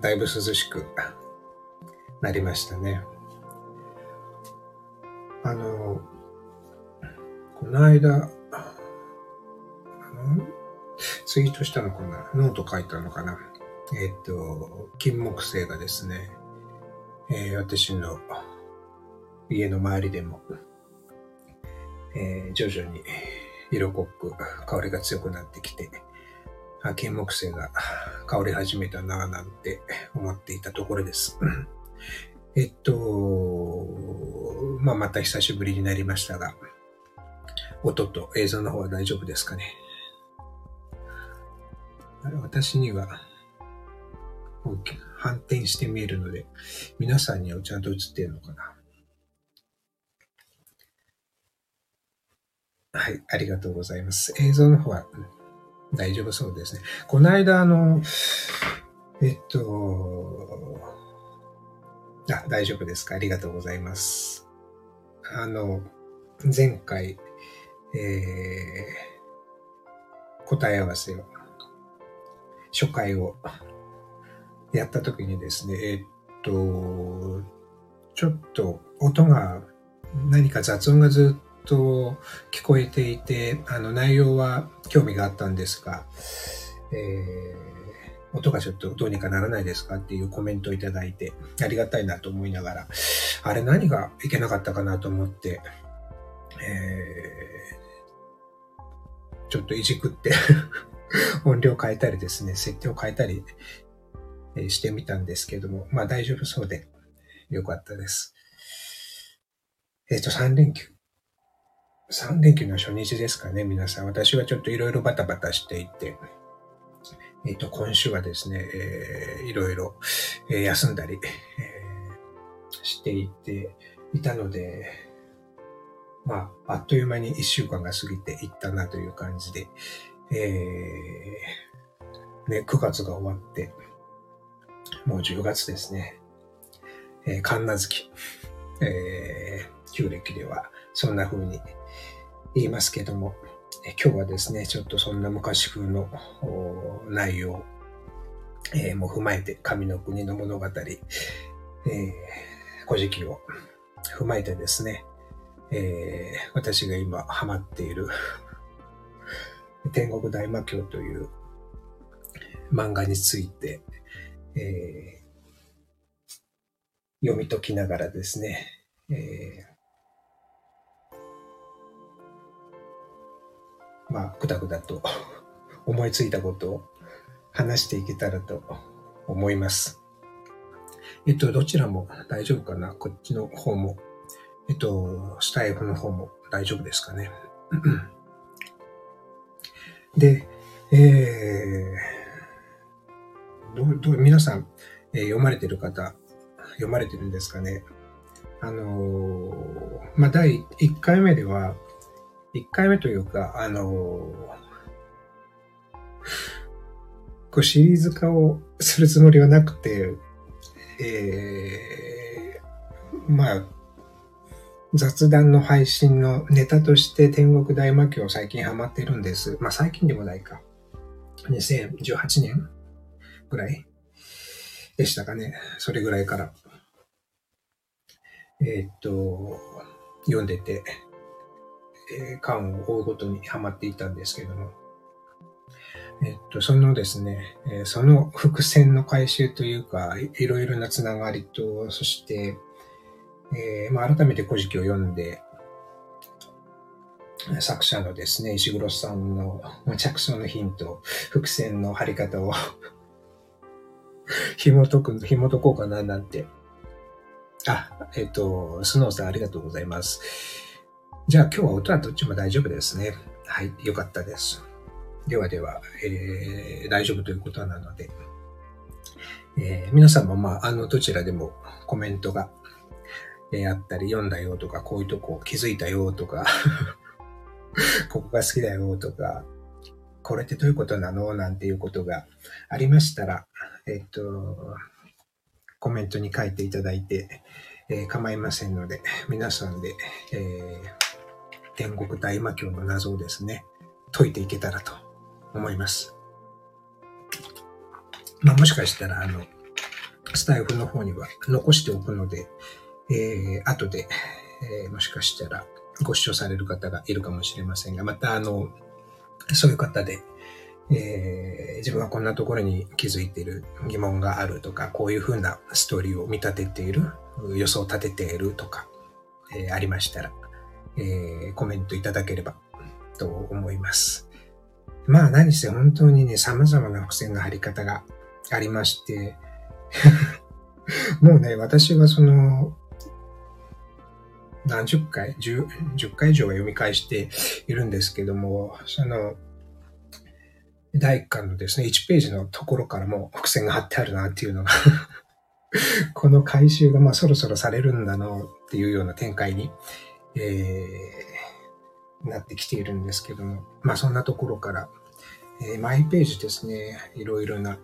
だいぶ涼しくなりましたね。あの、この間、ツイートしたのかな？ノート書いたのかな？えっ、と、金木犀がですね、えー、私の家の周りでも、えー、徐々に色濃く香りが強くなってきて、金木犀が香り始めたなぁなんて思っていたところです。えっと、まあ、また久しぶりになりましたが、音と映像の方は大丈夫ですかね。私には反転して見えるので、皆さんにはちゃんと映ってるのかな。はい、ありがとうございます。映像の方は、大丈夫そうですね。この間、あの、えっと、あ、大丈夫ですか？ありがとうございます。あの、前回、えー、答え合わせを、初回をやった時にですね、えっと、ちょっと音が、何か雑音がずっとと聞こえていて、あの内容は興味があったんですが、えー、音がちょっとどうにかならないですかっていうコメントをいただいて、ありがたいなと思いながら、あれ何がいけなかったかなと思って、えー、ちょっといじくって 音量変えたりですね、設定を変えたりしてみたんですけども、まあ大丈夫そうでよかったです。えっ、ー、と、3連休。3連休の初日ですかね、皆さん。私はちょっといろいろバタバタしていて、えっ、ー、と、今週はですね、えー、いろいろ、えー、休んだり、えー、していていたので、まあ、あっという間に1週間が過ぎていったなという感じで、えー、ね、9月が終わって、もう10月ですね。えー、神奈月、えー、旧暦ではそんな風に言いますけども、今日はですね、ちょっとそんな昔風の内容、えー、も踏まえて、神の国の物語、えー、古事記を踏まえてですね、えー、私が今ハマっている天国大魔教という漫画について、えー、読み解きながらですね、えー、まあ、ぐだぐだと 思いついたことを話していけたらと思います。えっと、どちらも大丈夫かな？こっちの方も。えっと、スタイフの方も大丈夫ですかね？で、えー、どう、どう、皆さん、えー、読まれてる方、読まれてるんですかね？あのー、まあ、第1回目では、1回目というか、あのー、こうシリーズ化をするつもりはなくて、えー、まあ、雑談の配信のネタとして天国大魔教最近ハマってるんです。まあ最近でもないか。2018年ぐらいでしたかね。それぐらいから。えー、っと、読んでて、えー、缶を追うごとにハマっていたんですけども。えっと、そのですね、えその伏線の回収というか、いろいろなつながりと、そして、えー、まあ、改めて古事記を読んで、作者のですね、石黒さんの着想のヒント、伏線の貼り方を 紐解く、紐解こうかななんて。あ、えっ、と、スノーさんありがとうございます。じゃあ今日は音はどっちも大丈夫ですね。はい、よかったです。ではでは、えー、大丈夫ということなので、えー、皆さんもまあ、あの、どちらでもコメントが、えー、あったり、読んだよとか、こういうとこ気づいたよとか ここが好きだよとか、これってどういうことなの？なんていうことがありましたら、えっと、コメントに書いていただいて、えー、構いませんので、皆さんで、えー、天国大魔教の謎をですね、解いていけたらと思います。まあ、もしかしたら、あの、スタイフの方には残しておくので、えー、後で、えー、もしかしたらご視聴される方がいるかもしれませんが、またあの、そういう方で、えー、自分はこんなところに気づいている疑問があるとか、こういうふうなストーリーを見立てている、予想を立てているとか、えー、ありましたら、えー、コメントいただければと思います。まあ何せ本当にね、様々な伏線の張り方がありまして、もうね、私はその、何十回、十、十回以上は読み返しているんですけども、その、第一巻のですね、1ページのところからも伏線が貼ってあるなっていうのが この回収がまあそろそろされるんだなっていうような展開に、えー、なってきているんですけども、まあそんなところから、えー、マイページですね、いろいろな、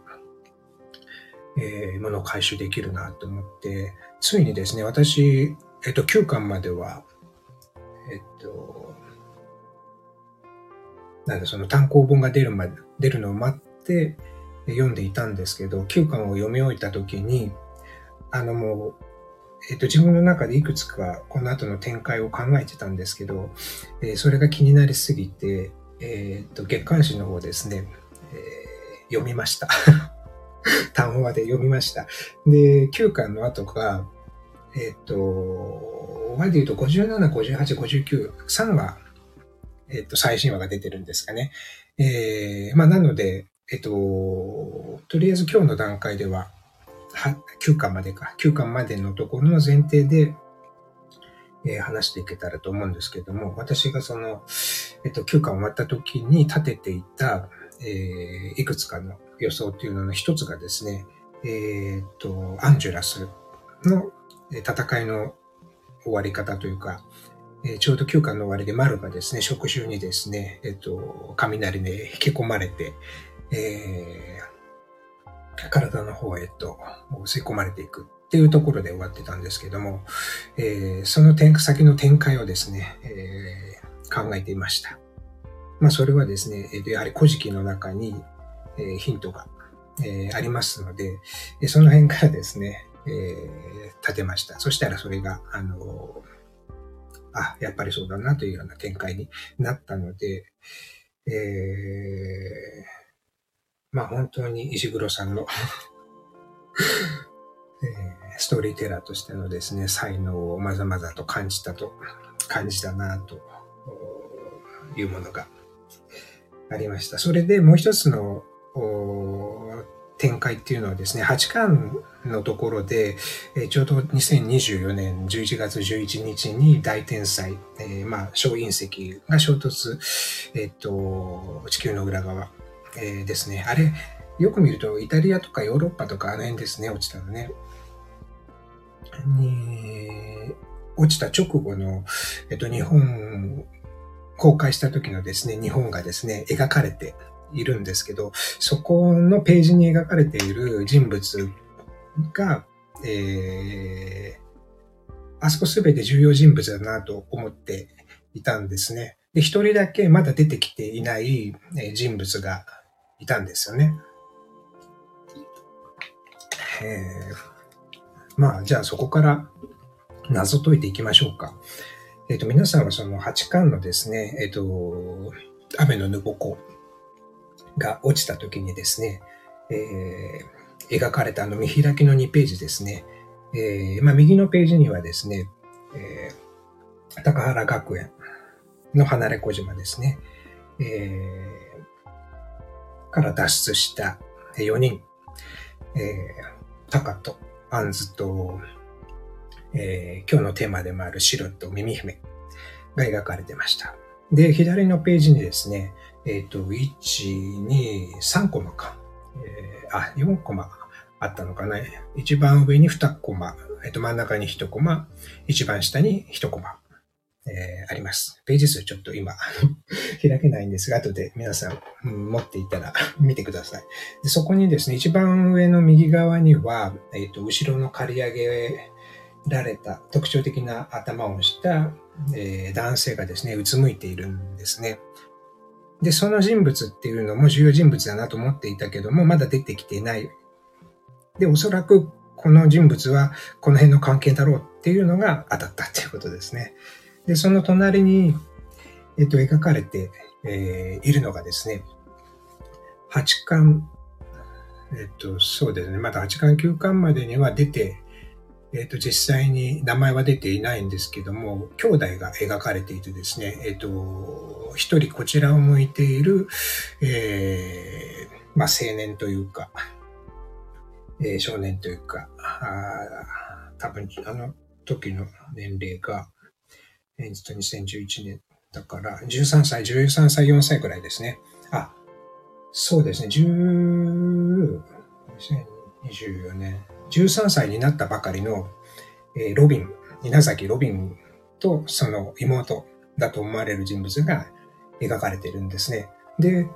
えー、ものを回収できるなと思って、ついにですね、私、えっと、9巻までは、えっと、なんでその単行本が出るまで、出るのを待って読んでいたんですけど、9巻を読み終えた時に、あのもう、えっと、自分の中でいくつかこの後の展開を考えてたんですけど、えー、それが気になりすぎて、えー、っと、月刊誌の方ですね、えー、読みました。単語話で読みました。で、9巻の後が、えっと、話で言うと57、58、59、3話、えっと、最新話が出てるんですかね。えー、まあ、なので、えっと、とりあえず今日の段階では、9巻までか、9巻までのところの前提で、えー、話していけたらと思うんですけども、私がその、えっと、9巻終わった時に立てていた、えー、いくつかの予想っていうのの一つがですね、えー、っと、アンジュラスの戦いの終わり方というか、えー、ちょうど9巻の終わりで丸がですね、触手にですね、えっと、雷に引き込まれて、えー、体の方へと吸い込まれていくっていうところで終わってたんですけども、えー、その先の展開をですね、えー、考えていました。まあ、それはですね、やはり古事記の中に、え、ヒントが、え、ありますので、その辺からですね、え、立てました。そしたらそれが、あの、あ、やっぱりそうだなというような展開になったので、えー、まあ本当に石黒さんの えー、ストーリーテラーとしてのですね、才能をまざまざと感じたと、感じたなというものがありました。それでもう一つの展開っていうのはですね、8巻のところで、えちょうど2024年11月11日に大天才、えー、まあ、小隕石が衝突、えっ、と、地球の裏側、えー、ですね。あれ、よく見るとイタリアとかヨーロッパとかあの辺ですね、落ちたのね。に落ちた直後の、えっと、日本、公開した時のですね、日本がですね、描かれているんですけど、そこのページに描かれている人物が、えー、あそこすべて重要人物だなと思っていたんですね。で、一人だけまだ出てきていない人物がいたんですよね。えー、まあ、じゃあそこから謎解いていきましょうか。えっ、ー、と、皆さんはその八巻のですね、えっ、ー、と、雨のぬぼこが落ちた時にですね、えー、描かれたあの見開きの2ページですね。えー、まあ、右のページにはですね、えー、高原学園の離れ小島ですね、えー、から脱出した4人、えー、タカとアンズと、えー、今日のテーマでもある白と耳姫が描かれてました。で、左のページにですね、えっ、ー、と、1、2、3コマか。えー、あ、4コマあったのかな。一番上に2コマ、えっ、ー、と、真ん中に1コマ、一番下に1コマ、えー、あります。ページ数ちょっと今 開けないんですが、後で皆さん、うん、持っていたら 見てくださいで。そこにですね、一番上の右側には、えっ、と、後ろの刈り上げられた特徴的な頭をした、えー、男性がですね、うつむいているんですね。で、その人物っていうのも重要人物だなと思っていたけども、まだ出てきていない。で、おそらくこの人物はこの辺の関係だろうっていうのが当たったっていうことですね。で、その隣に、えっと、描かれて、えー、いるのがですね、八巻、えっと、そうですね、まだ八巻九巻までには出て、えっと、実際に名前は出ていないんですけども、兄弟が描かれていてですね、えっと、一人こちらを向いている、えー、まあ、青年というか、えー、少年というか、あ多分、あの時の年齢が、え、っと、2011年だから、13歳、13歳、4歳くらいですね。あ、そうですね、10、2024年、13歳になったばかりの、えー、ロビン、稲崎ロビンとその妹だと思われる人物が描かれているんですね。で、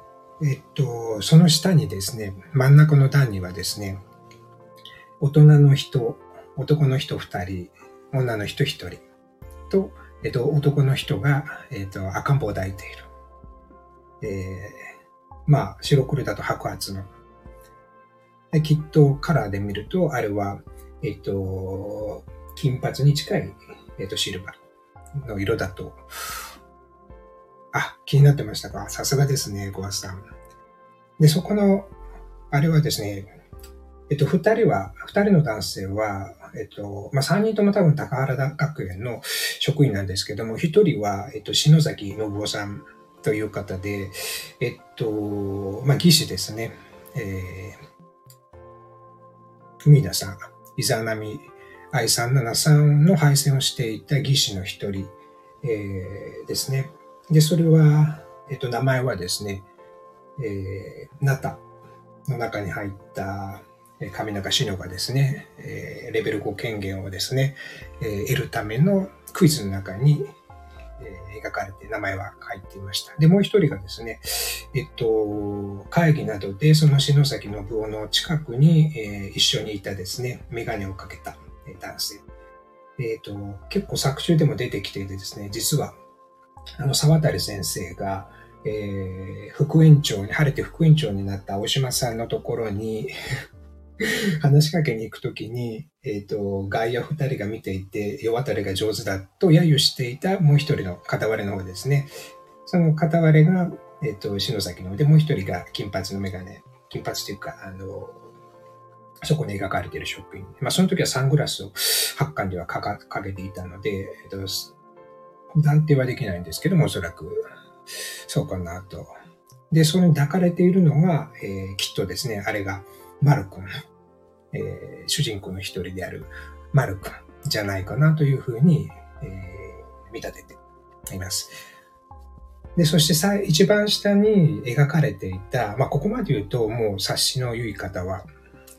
えっと、その下にですね、真ん中の段にはですね、大人の人、男の人二人、女の人一人と、えっと、男の人が、えっと、赤ん坊を抱いている。えー、まあ、白黒だと白髪のきっとカラーで見ると、あれは、えっと、金髪に近い、えっと、シルバーの色だと。あ、気になってましたか？さすがですね、小橋さん。で、そこの、あれはですね、えっと、二人は、二人の男性は、えっと、まあ、三人とも多分高原学園の職員なんですけども、一人は、えっと、篠崎信夫さんという方で、えっと、まあ、技師ですね。えー文田さん、伊沢波愛さん、七さんの配線をしていた技師の一人、えー、ですね。で、それは、えっ、と、名前はですね、えー、ナタの中に入った上中志乃がですね、え、レベル5権限をですね、え、得るためのクイズの中に、え、描かれて名前は書いていました。で、もう一人がですね、えっと、会議などでその篠崎信夫の近くに、え、一緒にいたですね、メガネをかけた男性。えっと、結構作中でも出てきていてですね、実は、あの、沢渡先生が、えー、副院長に、晴れて副院長になった大島さんのところに 話しかけに行くときに、えっ、ー、と、外野二人が見ていて、世渡りが上手だと揶揄していたもう一人の片割れの方ですね。その片割れが、えっ、ー、と、篠崎ので、もう一人が金髪のメガネ、金髪というか、あの、そこに描かれている職員。まあ、その時はサングラスを八巻ではかかけていたので、えっ、と、断定はできないんですけども、おそらく、そうかなと。で、それに抱かれているのが、えー、きっとですね、あれが、マル君。えー、主人公の一人であるマル君じゃないかなというふうに、えー、見立てています。で、そしてさ、一番下に描かれていた、まあ、ここまで言うと、もう察しの良い方は、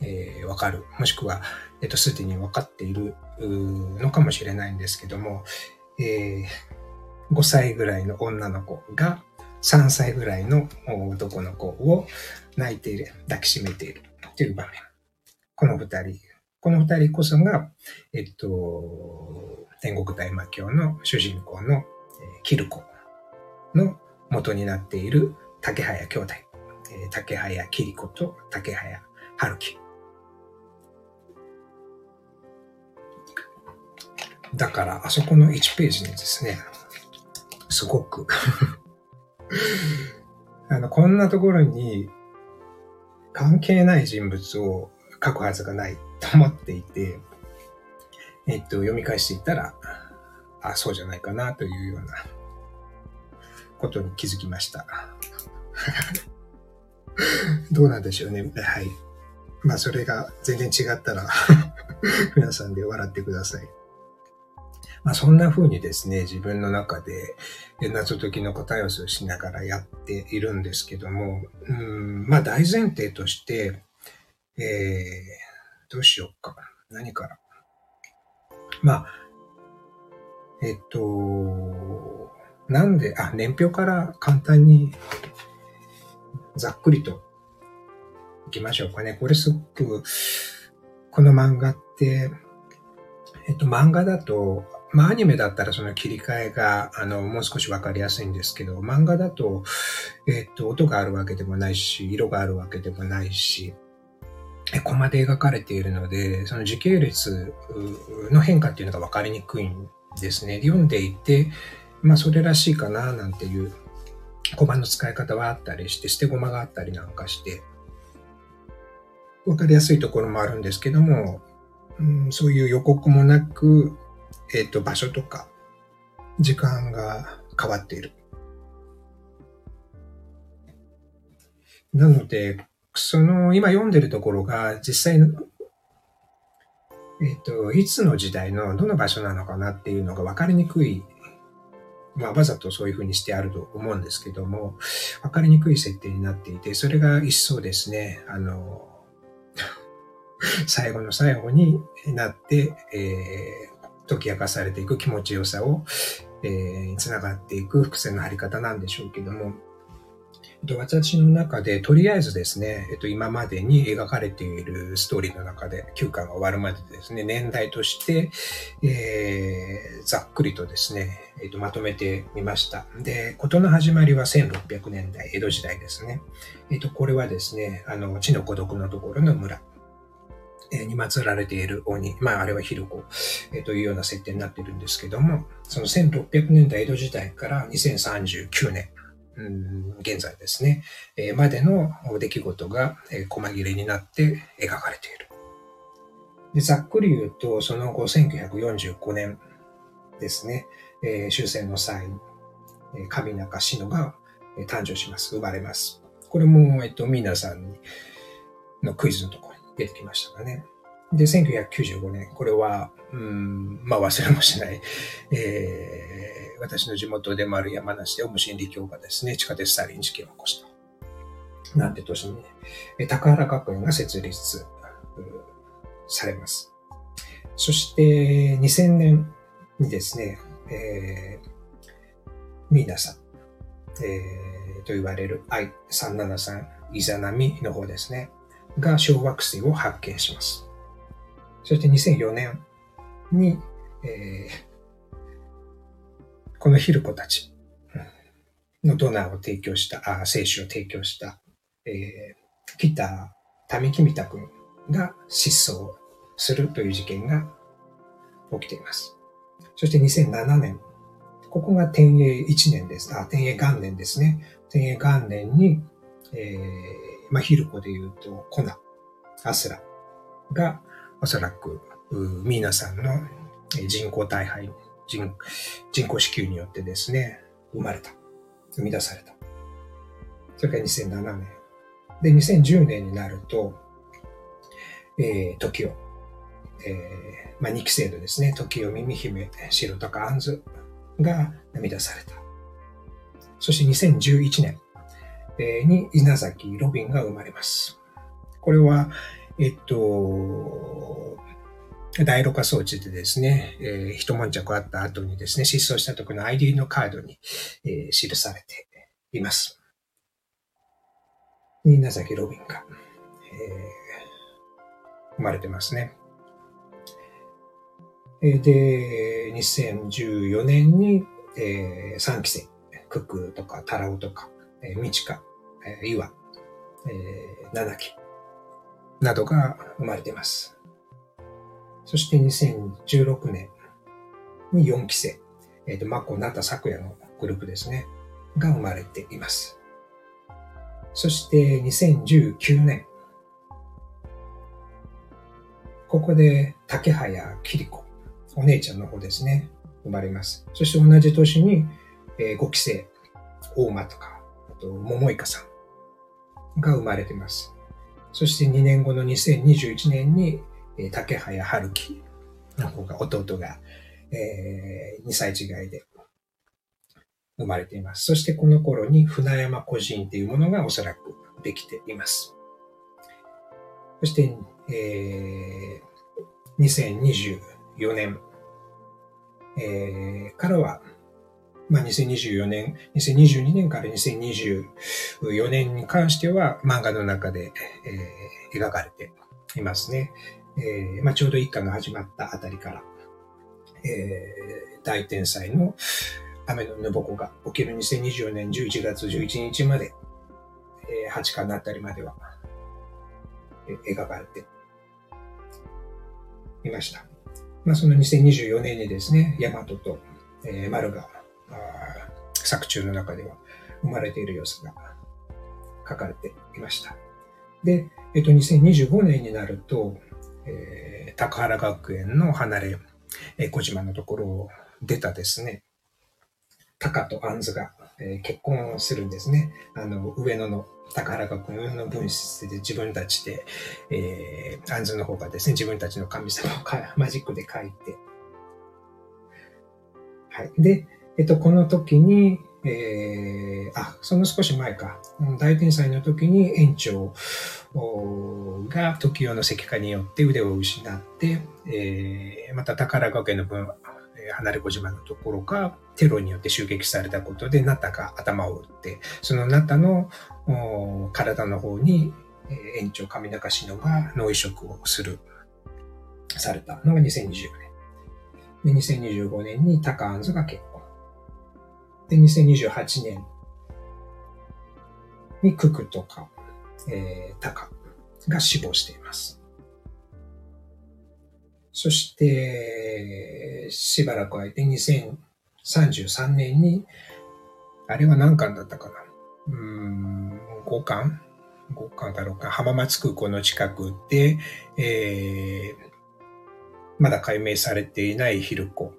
えー、わかる。もしくは、えっ、と、すでにわかっているのかもしれないんですけども、えー、5歳ぐらいの女の子が3歳ぐらいの男の子を泣いている、抱きしめているという場面。この二人。この二人こそが、えっと、天国大魔教の主人公の、えー、キルコの元になっている竹早兄弟。えー、竹早キリコと竹早春樹。だから、あそこの1ページにですね、すごく あの、こんなところに関係ない人物を書くはずがないと思っていて、えっと、読み返していたら、あ、そうじゃないかなというようなことに気づきました。どうなんでしょうね。はい。まあ、それが全然違ったら皆さんで笑ってください。まあ、そんな風にですね、自分の中で謎解きの答えをしながらやっているんですけども、うん、まあ、大前提として、えー、どうしようか。何から。まあ、えっと、なんで、あ、年表から簡単に、ざっくりと、いきましょうかね。これすごく、この漫画って、えっと、漫画だと、まあ、アニメだったらその切り替えが、あの、もう少しわかりやすいんですけど、漫画だと、えっと、音があるわけでもないし、色があるわけでもないし、コマで描かれているので、その時系列の変化っていうのが分かりにくいんですね。読んでいて、まあそれらしいかななんていうコマの使い方はあったりして、捨て駒があったりなんかして、分かりやすいところもあるんですけども、うん、そういう予告もなく、えっ、ー、と、場所とか、時間が変わっている。なので、その、今読んでるところが、実際、えっ、ー、と、いつの時代のどの場所なのかなっていうのが分かりにくい。まあ、わざとそういうふうにしてあると思うんですけども、分かりにくい設定になっていて、それが一層ですね、あの、最後の最後になって、え、解き明かされていく気持ちよさを、えー、つながっていく伏線の張り方なんでしょうけども、私の中で、とりあえずですね、えっと、今までに描かれているストーリーの中で、9巻が終わるまでですね、年代として、えー、ざっくりとですね、えっと、まとめてみました。で、事の始まりは1600年代、江戸時代ですね。えっと、これはですね、あの、地の孤独のところの村。に祀られている鬼、まああれはヒルコ、えー、というような設定になっているんですけども、その1600年代江戸時代から2039年、うん、現在ですね、えー、までの出来事が、えー、細切れになって描かれている。でざっくり言うと、その後1945年ですね、えー、終戦の際、えー、神中志乃が、誕生します。生まれます。これも、えっと、皆さんのクイズのところ出てきましたかね。で、1995年、これは、うん、まあ忘れもしない、えー、私の地元でもある山梨でオム真理教がですね、地下鉄サリン事件を起こした。なんて年に、ね、高原学園が設立されます。そして、2000年にですね、えー、ミーナさん、えー、と言われる I373 イザナミの方ですね。が小惑星を発見します。そして2004年に、えー、このヒルコたちのドナーを提供した、あ精子を提供した、えー、北民木三田君が失踪するという事件が起きています。そして2007年、ここが天永1年です。あ、天永元年ですね。天永元年に、えーまあ、ヒルコで言うと、コナ、アスラが、おそらく、ミーナさんの人工体配、人人工子宮によってですね、生まれた。生み出された。それから2007年。で、2010年になると、えー、時を、えー、まあ、2期生のですね、時を耳姫、白とかアンズが生み出された。そして2011年、に稲崎ロビンが生まれます。これは、えっと、第六化装置でですね、えー、一悶着あった後にですね、失踪した時の ID のカードに、えー、記されています。稲崎ロビンが、えー、生まれてますね。で、2014年に、えー、3期生、クックとかタラオとか、えー、ミチカ、えー、岩、えー、七木などが生まれています。そして2016年に4期生、えっ、ー、と、マコ、ナタ、サクヤのグループですね、が生まれています。そして2019年、ここで竹早キ子、お姉ちゃんの方ですね、生まれます。そして同じ年に、えー、5期生、大間とか、と、桃井香さんが生まれてます。そして2年後の2021年に、えー、竹早春樹の方が、弟が、えー、2歳違いで生まれています。そしてこの頃に船山個人っていうものがおそらくできています。そして、えー、2024年、えー、からは、まあ、2024年、2022年から2024年に関しては漫画の中で、えー、描かれていますね。えーまあ、ちょうど一巻が始まったあたりから、えー、大天才の雨のぬぼこが起きる2024年11月11日まで、えー、8巻のあたりまでは、描かれていました。まあ、その2024年にですね、ヤマトと、えー、丸が作中の中では生まれている様子が書かれていました。で、えっと、2025年になると、えー、高原学園の離れ、えー、小島のところを出たですね、タカとアンズが、えー、結婚するんですね。あの、上野の高原学園の分室で自分たちで、えー、アンズの方がですね、自分たちの神様をマジックで書いて、はい。で、えっと、この時に、えー、あ、その少し前か、大天祭の時に園長が時代の石化によって腕を失って、えー、また宝学園の分、離れ小島のところがテロによって襲撃されたことで、ナタが頭を打って、そのナタの体の方に、え園長上中篠が脳移植をする、されたのが2020年。で、2025年にタカアンズが結婚。で、2028年にククとか、えー、タカが死亡しています。そして、しばらく空いて2033年に、あれは何巻だったかな？うん、5巻 ?5 巻か6巻、浜松空港の近くで、えー、まだ解明されていないヒルコ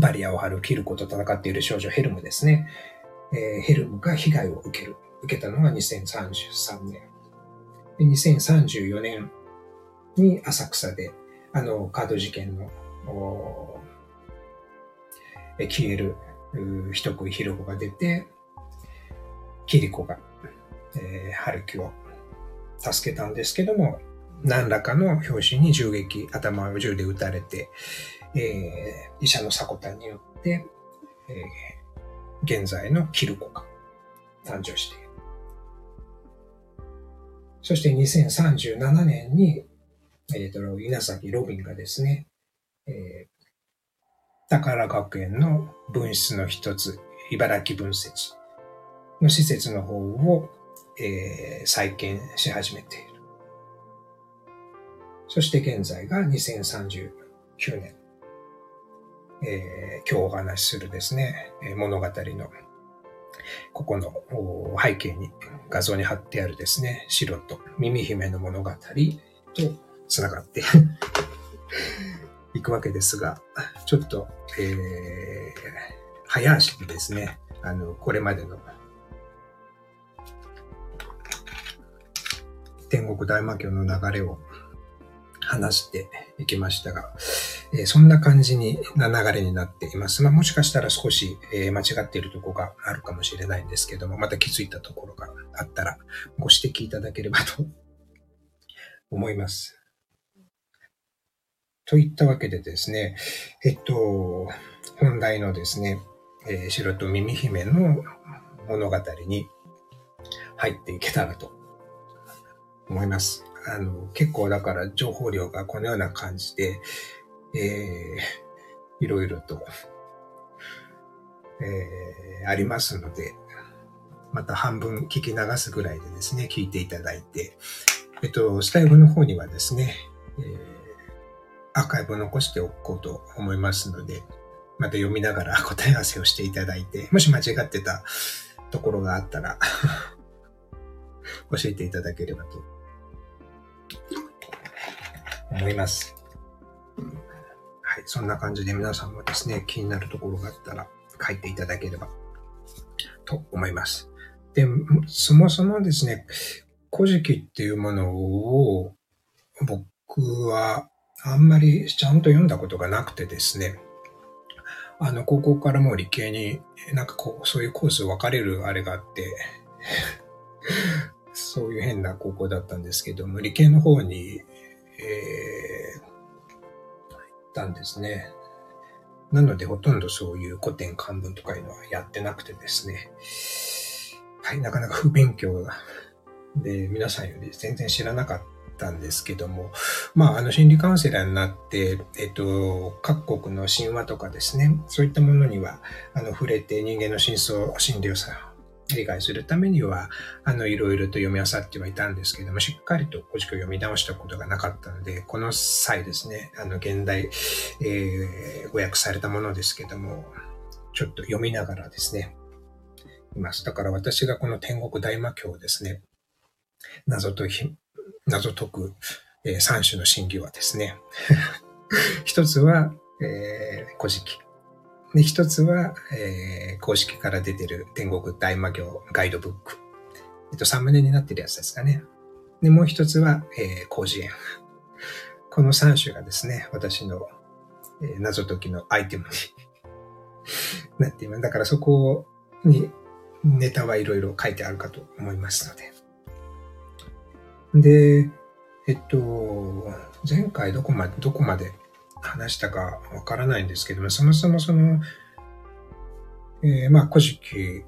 バリアを張るキルコと戦っている少女ヘルムですね。えー、ヘルムが被害を受ける。受けたのが2033年。で2034年に浅草で、あの、カード事件の、え消える人食いヒルコが出て、キリコが、えー、春樹を助けたんですけども、何らかの拍子に銃撃、頭を銃で撃たれて、えー、医者の迫田によって、えー、現在のキルコが誕生している。そして2037年に、えっ、ー、と、稲崎ロビンがですね、えー、宝学園の分室の一つ、茨城分設の施設の方を、えー、再建し始めている。そして現在が2039年。えー、今日お話しするですね、物語の、ここの背景に画像に貼ってあるですね、白と耳姫の物語と繋がって いくわけですが、ちょっと、えー、早足でですね、あの、これまでの天国大魔教の流れを話していきましたが、え、そんな感じにな流れになっています。まあ、もしかしたら少し、え、間違っているとこがあるかもしれないんですけども、また気づいたところがあったらご指摘いただければと 思います。といったわけでですね、えっと、本題のですね、えー、白と耳姫の物語に入っていけたらと思います。あの、結構だから情報量がこのような感じで、えー、いろいろと、えー、ありますので、また半分聞き流すぐらいでですね、聞いていただいて、えっと、スタイルの方にはですね、えー、アーカイブを残しておこうと思いますので、また読みながら答え合わせをしていただいて、もし間違ってたところがあったら教えていただければと思います。はい、そんな感じで皆さんもですね、気になるところがあったら書いていただければと思います。で、そもそもですね、古事記っていうものを僕はあんまりちゃんと読んだことがなくてですね、あの、高校からもう理系になんかこう、そういうコース分かれるあれがあって そういう変な高校だったんですけども、理系の方にえー、たんですね。なので、ほとんどそういう古典漢文とかいうのはやってなくてですね。はい、なかなか不勉強で、皆さんより全然知らなかったんですけども、まあ、あの、心理カウンセラーになって、えっと、各国の神話とかですね、そういったものには、あの、触れて人間の真相、心理をさ、理解するためには、あの、いろいろと読み漁ってはいたんですけども、しっかりと古事記を読み直したことがなかったので、この際ですね、あの、現代、えー、語訳されたものですけども、ちょっと読みながらですね、います。だから私がこの天国大魔教をですね、謎解き、謎解く、えー、三種の真偽はですね、一つは、えー、古事記。で、一つは、えー、公式から出てる天国大魔教ガイドブック。えっと、サムネになってるやつですかね。で、もう一つは、えー、広辞苑。この三種がですね、私の、えー、謎解きのアイテムに なっています。だからそこにネタはいろいろ書いてあるかと思いますので。で、えっと、前回どこまで、どこまで話したかわからないんですけども、そもそもその、えー、まあ、古事記、え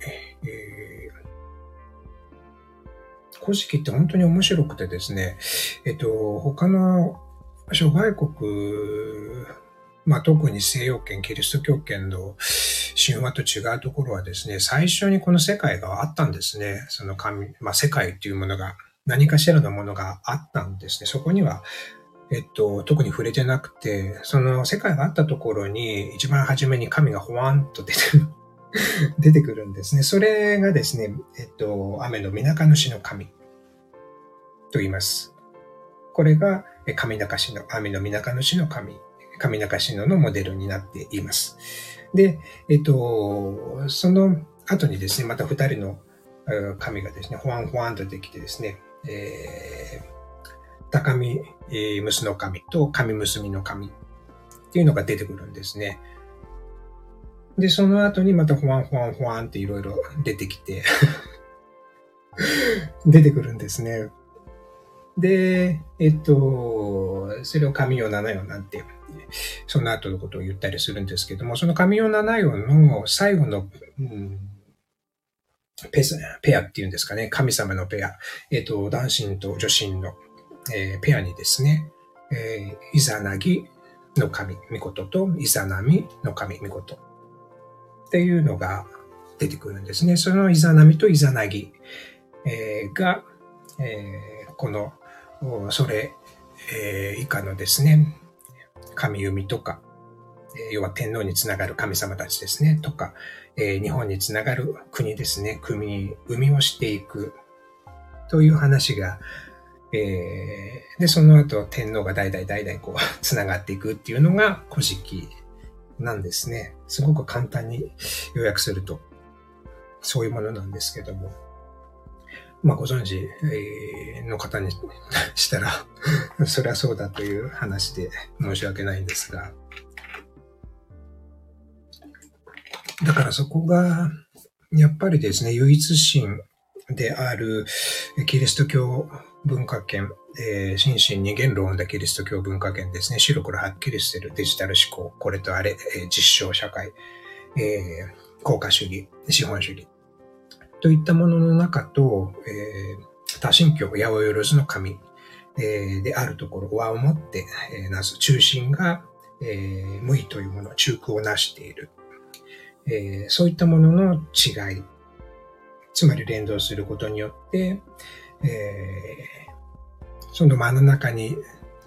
ー、古事記って本当に面白くてですね、えっと、他の諸外国、まあ、特に西洋圏、キリスト教圏の神話と違うところはですね、最初にこの世界があったんですね。その神、まあ、世界っていうものが、何かしらのものがあったんですね。そこには、えっと、特に触れてなくて、その世界があったところに、一番初めに神がほわんと出て 出てくるんですね。それがですね、えっと、雨の水中主の神と言います。これが神中市の、雨の水中主の神、神中市ののモデルになっています。で、えっと、その後にですね、また二人の神がですね、ほわんほわんとできてですね、えー、高見、えー、娘の神と神娘の神っていうのが出てくるんですね。で、その後にまたほわんほわんほわんっていろいろ出てきて 出てくるんですね。で、えっと、それを神よ七よなんてその後のことを言ったりするんですけども、その神代七葉の最後の、うん、ペペアっていうんですかね、神様のペア、えっ、と、男神と女神の、えー、ペアにですね、えー、イザナギの神、ミコトとイザナミの神、ミコト。っていうのが出てくるんですね。そのイザナミとイザナギ、えー、が、えー、この、それ、えー、以下のですね、神海とか、要は天皇につながる神様たちですね、とか、え日本につながる国ですね、国、海をしていく。という話が、えー、で、その後天皇が代々代々こう、つながっていくっていうのが古事記なんですね。すごく簡単に要約すると、そういうものなんですけども。まあ、ご存知の方にしたら そりゃそうだという話で申し訳ないんですが、だからそこが、やっぱりですね、唯一神であるキリスト教文化圏、えー、心身二元論でキリスト教文化圏ですね、白黒はっきりしてるデジタル思考、これとあれ、えー、実証社会、えー、効果主義、資本主義、といったものの中と、えー、多神教、八百万の神、えー、であるところは思って、えー、なす中心が、えー、無意というもの、中空を成している。えー、そういったものの違い、つまり連動することによって、えー、その真ん中に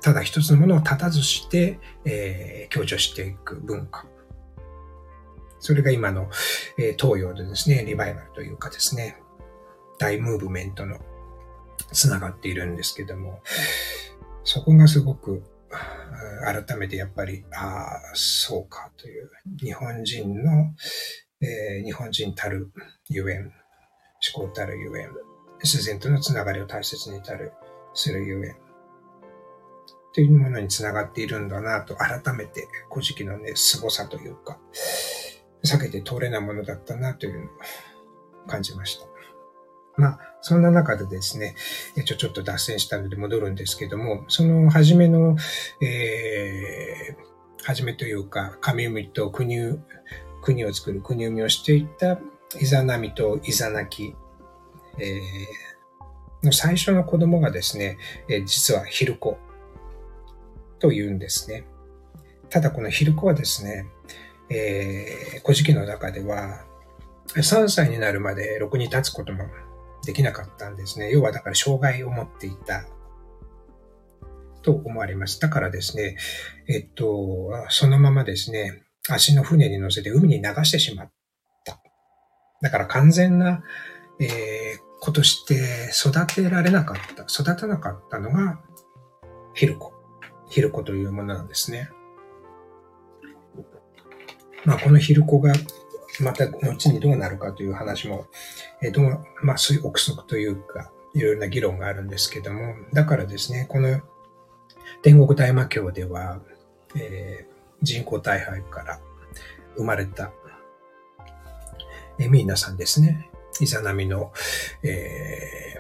ただ一つのものを立たずして、えー、強調していく文化。それが今の、えー、東洋でですね、リバイバルというかですね、大ムーブメントのつながっているんですけども、そこがすごく改めてやっぱり、ああ、そうかという、日本人の、えー、日本人たるゆえん、思考たるゆえん、自然とのつながりを大切にたる、するゆえ、というものにつながっているんだなと、改めて、古事記のね、凄さというか、避けて通れないものだったなというのを感じました。まあ、そんな中でですね、ちょ、ちょっと脱線したので戻るんですけども、その初めの、えー、初めというか、神海と国、国を作る国海をしていったイザナミとイザナキ、えー、の最初の子供がですね、えー、実はヒルコと言うんですね。ただこのヒルコはですね、えー、古事記の中では、3歳になるまでろくに立つこともできなかったんですね。要はだから障害を持っていたと思われます。だからですね、えっと、そのままですね、足の船に乗せて海に流してしまった。だから完全な、えー、子として育てられなかった、育たなかったのがヒルコ。ヒルコというものなんですね。まあ、このヒルコがまた後にどうなるかという話も、えどう、まあ、そういう憶測というか、いろいろな議論があるんですけども、だからですね、この天国大魔教では、えー、人工大敗から生まれた、えミーナさんですね。イザナミの、え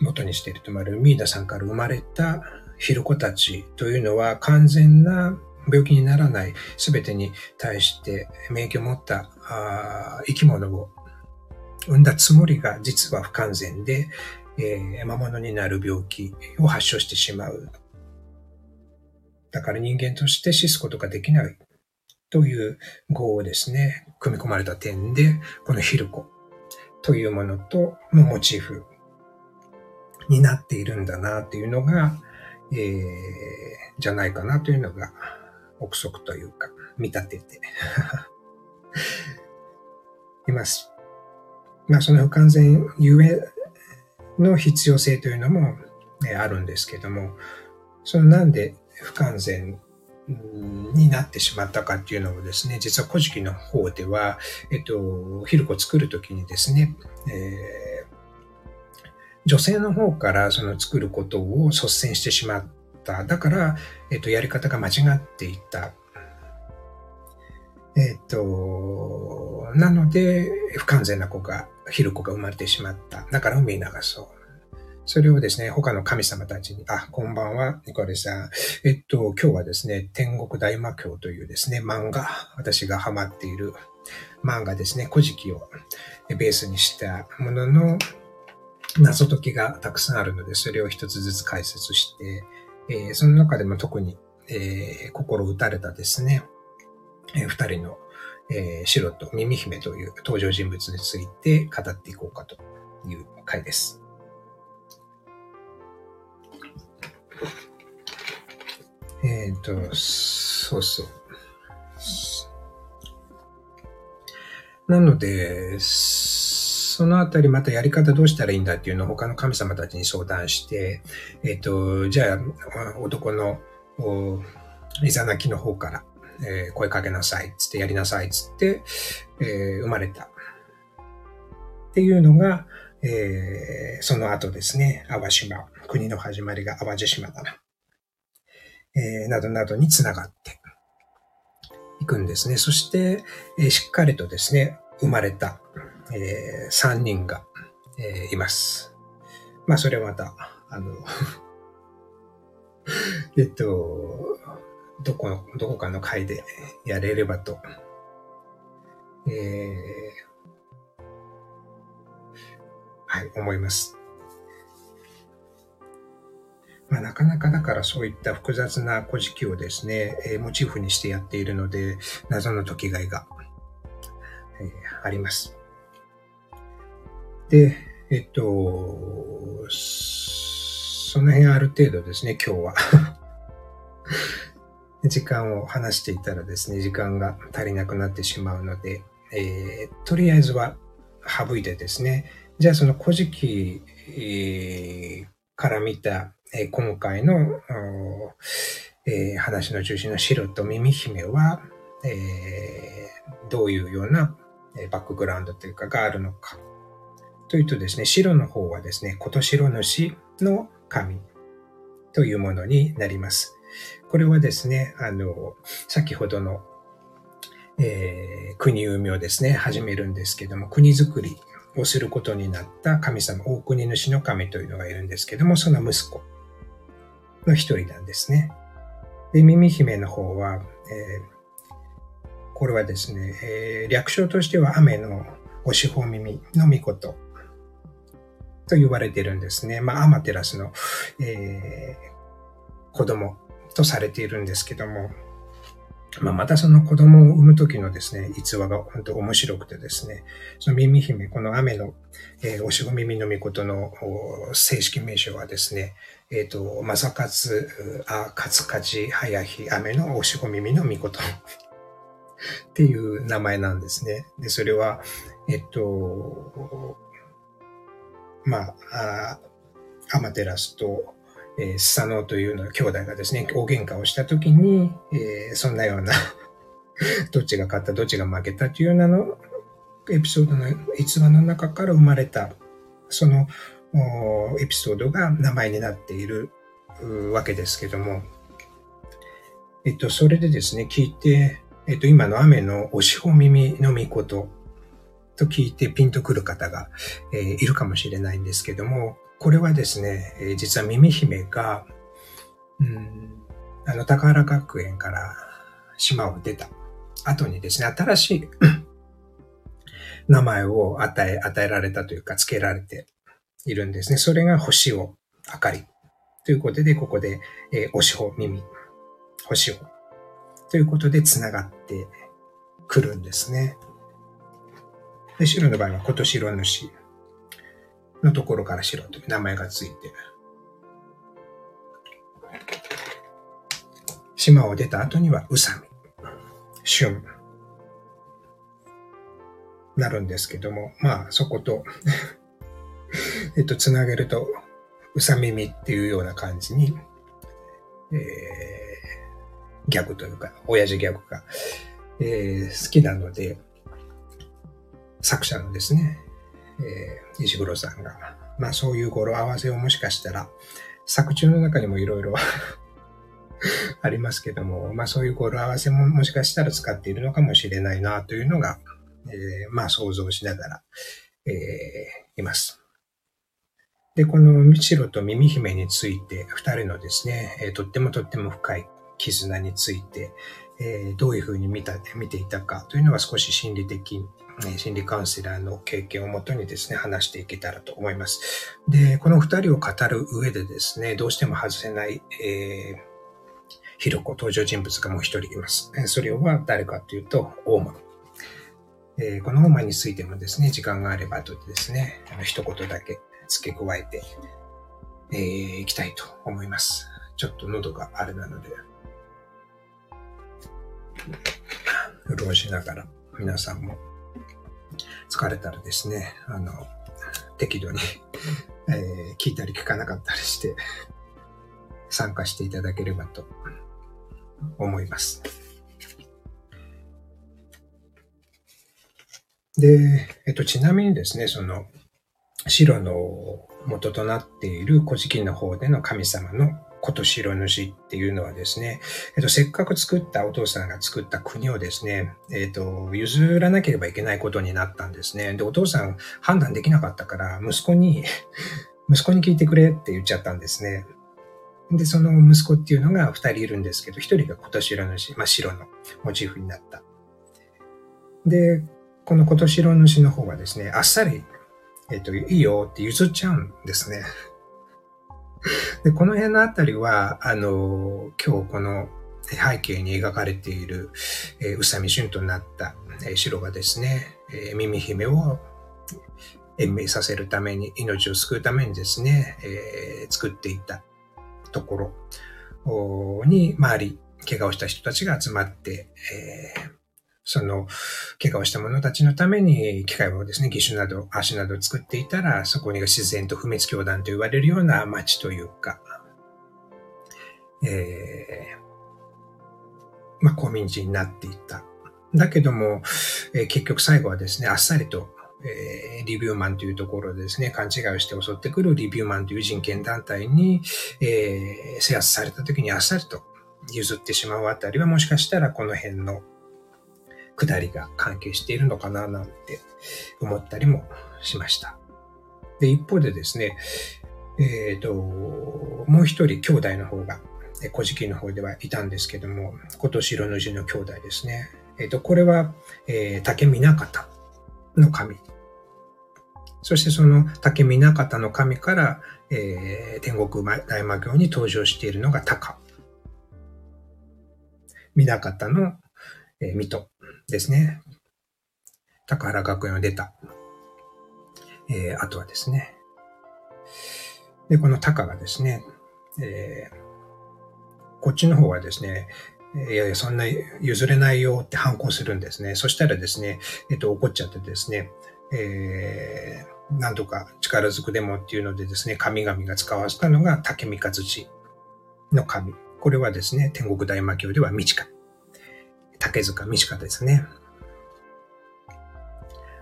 ー、元にしていると思われるミーナさんから生まれたヒルコたちというのは完全な病気にならない全てに対して免疫を持ったあ生き物を産んだつもりが実は不完全で、えー、魔物になる病気を発症してしまう。だから人間として死すことができないという語をですね、組み込まれた点で、このヒルコというものとのモチーフになっているんだなというのが、えー、じゃないかなというのが憶測というか、見立てて います。まあ、その不完全ゆえの必要性というのも、ね、あるんですけども、そのなんで不完全になってしまったかっていうのをですね、実は古事記の方では、えっと、ヒルコ作るときにですね、えー、女性の方からその作ることを率先してしまった。だから、えっと、やり方が間違っていた。えっと、なので、不完全な子が、ヒルコが生まれてしまった。だから海に流そう。それをですね、他の神様たちに、あ、こんばんは、ニコレさん。えっと、今日はですね、天国大魔教というですね、漫画、私がハマっている漫画ですね、古事記をベースにしたものの謎解きがたくさんあるので、それを一つずつ解説して、えー、その中でも特に、えー、心打たれたですね、えー、二人の、えー、白と耳姫という登場人物について語っていこうかという回です。えっ、ー、と、そうそう。なので、そのあたりまたやり方どうしたらいいんだっていうのを他の神様たちに相談して、えっ、ー、と、じゃあ、男のイザナキの方から、えー、声かけなさいっ、つってやりなさいっ、つって、えー、生まれた。っていうのが、えー、その後ですね、淡島、国の始まりが淡路島だな。えー、などなどにつながっていくんですね。そして、えー、しっかりとですね、生まれた、えー、3人が、えー、います。まあ、それはまた、あの えっと、どこ、どこかの回でやれればと、えー、はい、思います。まあ、なかなかだからそういった複雑な古事記をですね、えー、モチーフにしてやっているので、謎の時がいが、えー、あります。で、えっと、その辺ある程度ですね、今日は 時間を話していたらですね、時間が足りなくなってしまうので、えー、とりあえずは省いてですね、じゃあその古事記、えー、から見たえ今回の、え話の中心の白と耳姫は、えどういうようなバックグラウンドというかがあるのか。というとですね、白の方はですね、琴白主の神というものになります。これはですね、あの、先ほどの、えー、国生みをですね、始めるんですけども、国づくりをすることになった神様、大国主の神というのがいるんですけども、その息子の一人なんですね。で、耳姫の方は、えー、これはですね、えー、略称としては雨のお四方耳の御事とと言われているんですね。まあ、アマテラスの、えー、子供とされているんですけども、まあ、またその子供を産む時のですね、逸話が本当面白くてですね、その耳姫、この雨の、えー、おしご耳のみことの正式名称はですね、えっ、ー、と、まさかつ、あ、かつかじ、はやひ、雨のおしご耳のみこと っていう名前なんですね。で、それは、えっと、まあ、あアマテラスと、えー、スサノオというの兄弟がですね、大喧嘩をしたときに、えー、そんなような どっちが勝った、どっちが負けたというようなの、エピソードの逸話の中から生まれた、そのエピソードが名前になっているわけですけども、えっと、それでですね、聞いて、えっと、今の雨のおしほ耳のみことと聞いてピンとくる方が、えー、いるかもしれないんですけども、これはですね、えー、実は耳姫が、うん、あの、高原学園から島を出た後にですね、新しい名前を与え、与えられたというか、付けられているんですね。それが星を明かり。ということで、ここで、えー、おしほ、耳、星を。ということで、繋がってくるんですね。で、白の場合は、こと白主のところから白という名前がついて、島を出た後には、宇佐美、春、なるんですけども、まあ、そことえっと、つなげると、うさ耳っていうような感じに、えー、ギャグというか、親父ギャグが、えー、好きなので、作者のですね、えー、石黒さんが、まあそういう語呂合わせをもしかしたら、作中の中にもいろいろ ありますけども、まあそういう語呂合わせももしかしたら使っているのかもしれないなというのが、えー、まあ想像しながら、えー、います。で、このみちろと耳姫について、二人のですね、えー、とってもとっても深い絆について、えー、どういうふうに見た、見ていたかというのは少し心理的、心理カウンセラーの経験をもとにですね、話していけたらと思います。で、この二人を語る上でですね、どうしても外せない、えー、ひろこ登場人物がもう一人います。それは誰かというと、大間。えー、この大間についてもですね、時間があれば後でですね、あの一言だけ付け加えて、えー、いきたいと思います。ちょっと喉があれなので、潤しながら皆さんも疲れたらですね、あの、適度に えー、聞いたり聞かなかったりして参加していただければと思います。で、えっと、ちなみにですね、その、白の元となっている古事記の方での神様のこと白主っていうのはですね、えっと、せっかく作ったお父さんが作った国をですね、えっと、譲らなければいけないことになったんですね。で、お父さん判断できなかったから、息子に 息子に聞いてくれって言っちゃったんですね。で、その息子っていうのが二人いるんですけど、一人が琴白主、まあ、白のモチーフになった。で、この琴白主の方はですね、あっさりえっ、と、いいよって譲っちゃうんですね。で、この辺のあたりは、あの、今日この背景に描かれている、えー、宇佐美春となった、えー、白がですね、えー、耳姫を延命させるために、命を救うためにですね、えー、作っていたところに、周り、怪我をした人たちが集まって、えー、その、怪我をした者たちのために、機械をですね、義手など、足などを作っていたら、そこに自然と不滅教団と言われるような町というか、えー、まあ、公民地になっていった。だけども、えー、結局最後はですね、あっさりと、えー、リビューマンというところでですね、勘違いをして襲ってくるリビューマンという人権団体に、えー、制圧された時にあっさりと譲ってしまうあたりは、もしかしたらこの辺の下りが関係しているのかななんて思ったりもしました。で、一方でですね、えっ、ー、と、もう一人兄弟の方が、古事記の方ではいたんですけども、今年色の字の兄弟ですね。えっ、ー、と、これは、えー、竹見方の神。そしてその竹見方の神から、えー、天国大魔教に登場しているのが鷹。見方のえー、水戸ですね。高原学園を出た。えー、あとはですね。で、この高がですね、えー、こっちの方はですね、いやいや、そんな譲れないよって反抗するんですね。そしたらですね、えっと、怒っちゃってですね、えー、なんとか力ずくでもっていうのでですね、神々が使わせたのが竹三日土の神。これはですね、天国大魔教では道か。竹塚道かですね。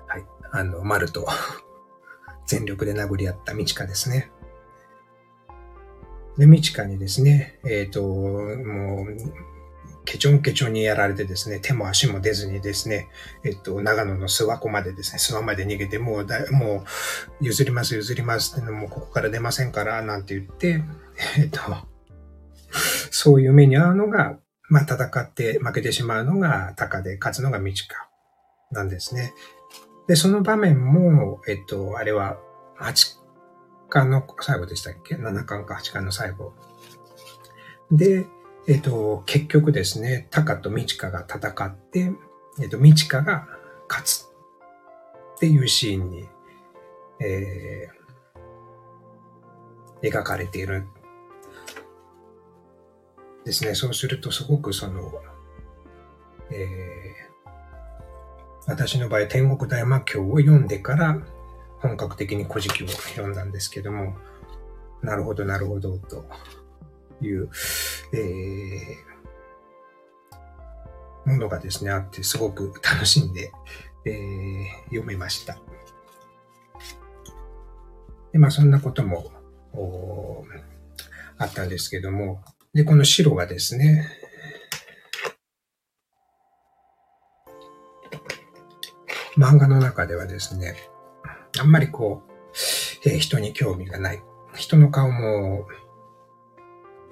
はい。あの、丸と 全力で殴り合った道かですね。で、道かにですね、えっ、ー、と、もう、ケチョンケチョンにやられてですね、手も足も出ずにですね、えっと、長野の諏訪湖までですね、諏訪まで逃げて、もうだ、もう、譲ります譲りますってのも、ここから出ませんから、なんて言って、えっと、そういう目に遭うのが、まあ、戦って負けてしまうのが鷹で、勝つのが道か、なんですね。で、その場面も、えっと、あれは、8巻の最後でしたっけ ?7 巻か8巻の最後。で、えっ、と、結局ですね、タカとミチカが戦って、えっ、と、ミチカが勝つっていうシーンに、えー、描かれているですね。そうするとすごくその、えー、私の場合、天国大魔教を読んでから本格的に古事記を読んだんですけども、なるほど、なるほど、という、えー、ものがですね、あって、すごく楽しんで、えー、読めました。で、まあ、そんなことも、あったんですけども、で、この白がですね、漫画の中ではですね、あんまりこう、えー、人に興味がない。人の顔も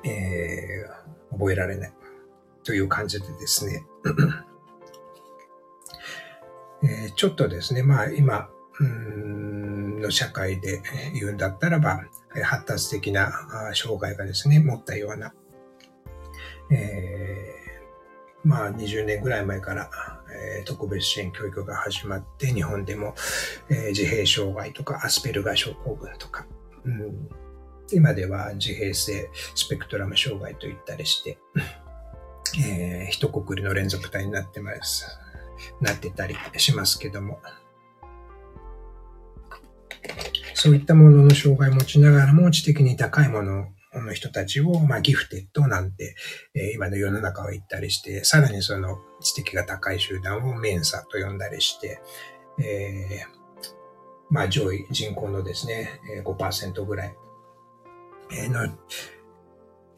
えー、覚えられないという感じでですね、えー、ちょっとですね、まあ今、の社会で言うんだったらば、発達的な障害がですね、持ったような、えー、まあ20年ぐらい前から、えー、特別支援教育が始まって、日本でも、えー、自閉障害とかアスペルガー症候群とか、うん今では自閉性スペクトラム障害と言ったりして、えー、一括りの連続体になってます。なってたりしますけども。そういったものの障害を持ちながらも知的に高いものの人たちを、まあ、ギフテッドなんて、えー、今の世の中を言ったりして、さらにその知的が高い集団をメンサと呼んだりして、えー、まあ上位人口のですね、5%ぐらいの、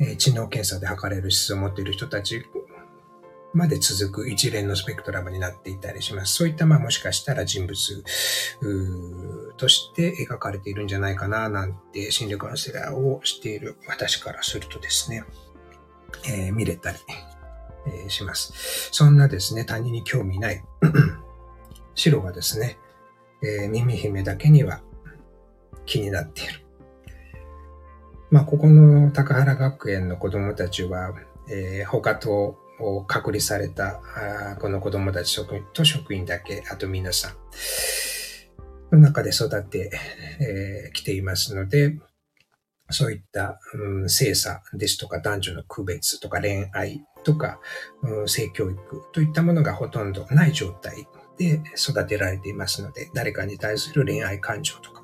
え知能検査で測れる質を持っている人たちまで続く一連のスペクトラムになっていたりします。そういった、まあもしかしたら人物として描かれているんじゃないかな、なんて心理カウンセラーをしている私からするとですね、えー、見れたり、えー、します。そんなですね、他人に興味ない 白がですね、えー、耳姫だけには気になっている。まあ、ここの高原学園の子供たちは、えー、他とを隔離されたあこの子供たちと職員だけ、あと皆さんの中で育ってき、えー、ていますので、そういった、うん、性差ですとか男女の区別とか恋愛とか、うん、性教育といったものがほとんどない状態で育てられていますので、誰かに対する恋愛感情とか、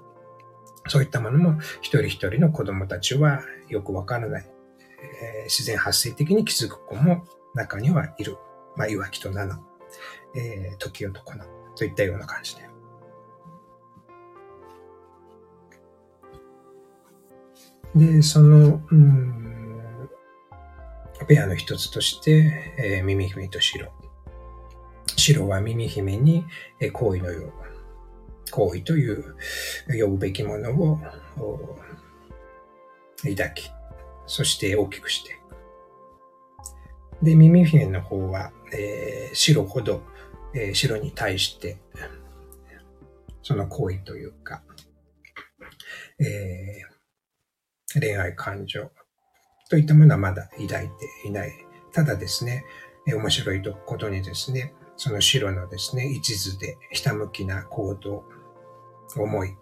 そういったものも一人一人の子供たちはよくわからない、えー、自然発生的に気づく子も中にはいる。まあ、いわきと七、えー、時男のといったような感じで。で、その、うん、ペアの一つとして、えー、耳姫と白。白は耳姫に、えー、好意のよう。行為という呼ぶべきものを抱き、そして大きくして。で、耳姫の方は、えー、白ほど、えー、白に対して、その行為というか、えー、恋愛感情といったものはまだ抱いていない。ただですね、え面白いことにですね、その白のですね、一途でひたむきな行動、思い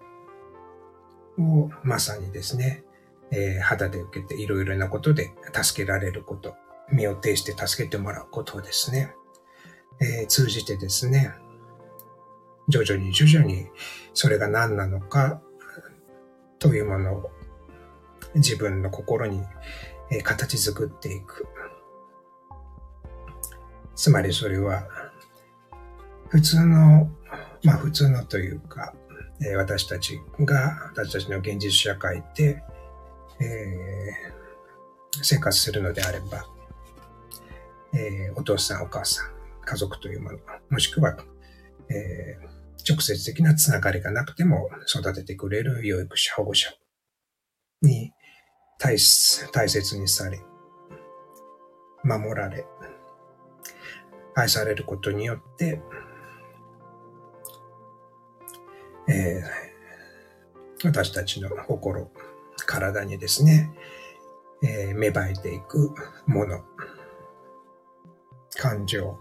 をまさにですね、えー、肌で受けていろいろなことで助けられること、身を挺して助けてもらうことをですね、えー、通じてですね、徐々に徐々にそれが何なのかというものを自分の心に形作っていく。つまりそれは普通の、まあ普通のというか、私たちが、私たちの現実社会で、えー、生活するのであれば、えー、お父さん、お母さん、家族というもの、もしくは、えー、直接的なつながりがなくても育ててくれる養育者、保護者に大大切にされ、守られ、愛されることによって、えー、私たちの心、体にですね、えー、芽生えていくもの、感情、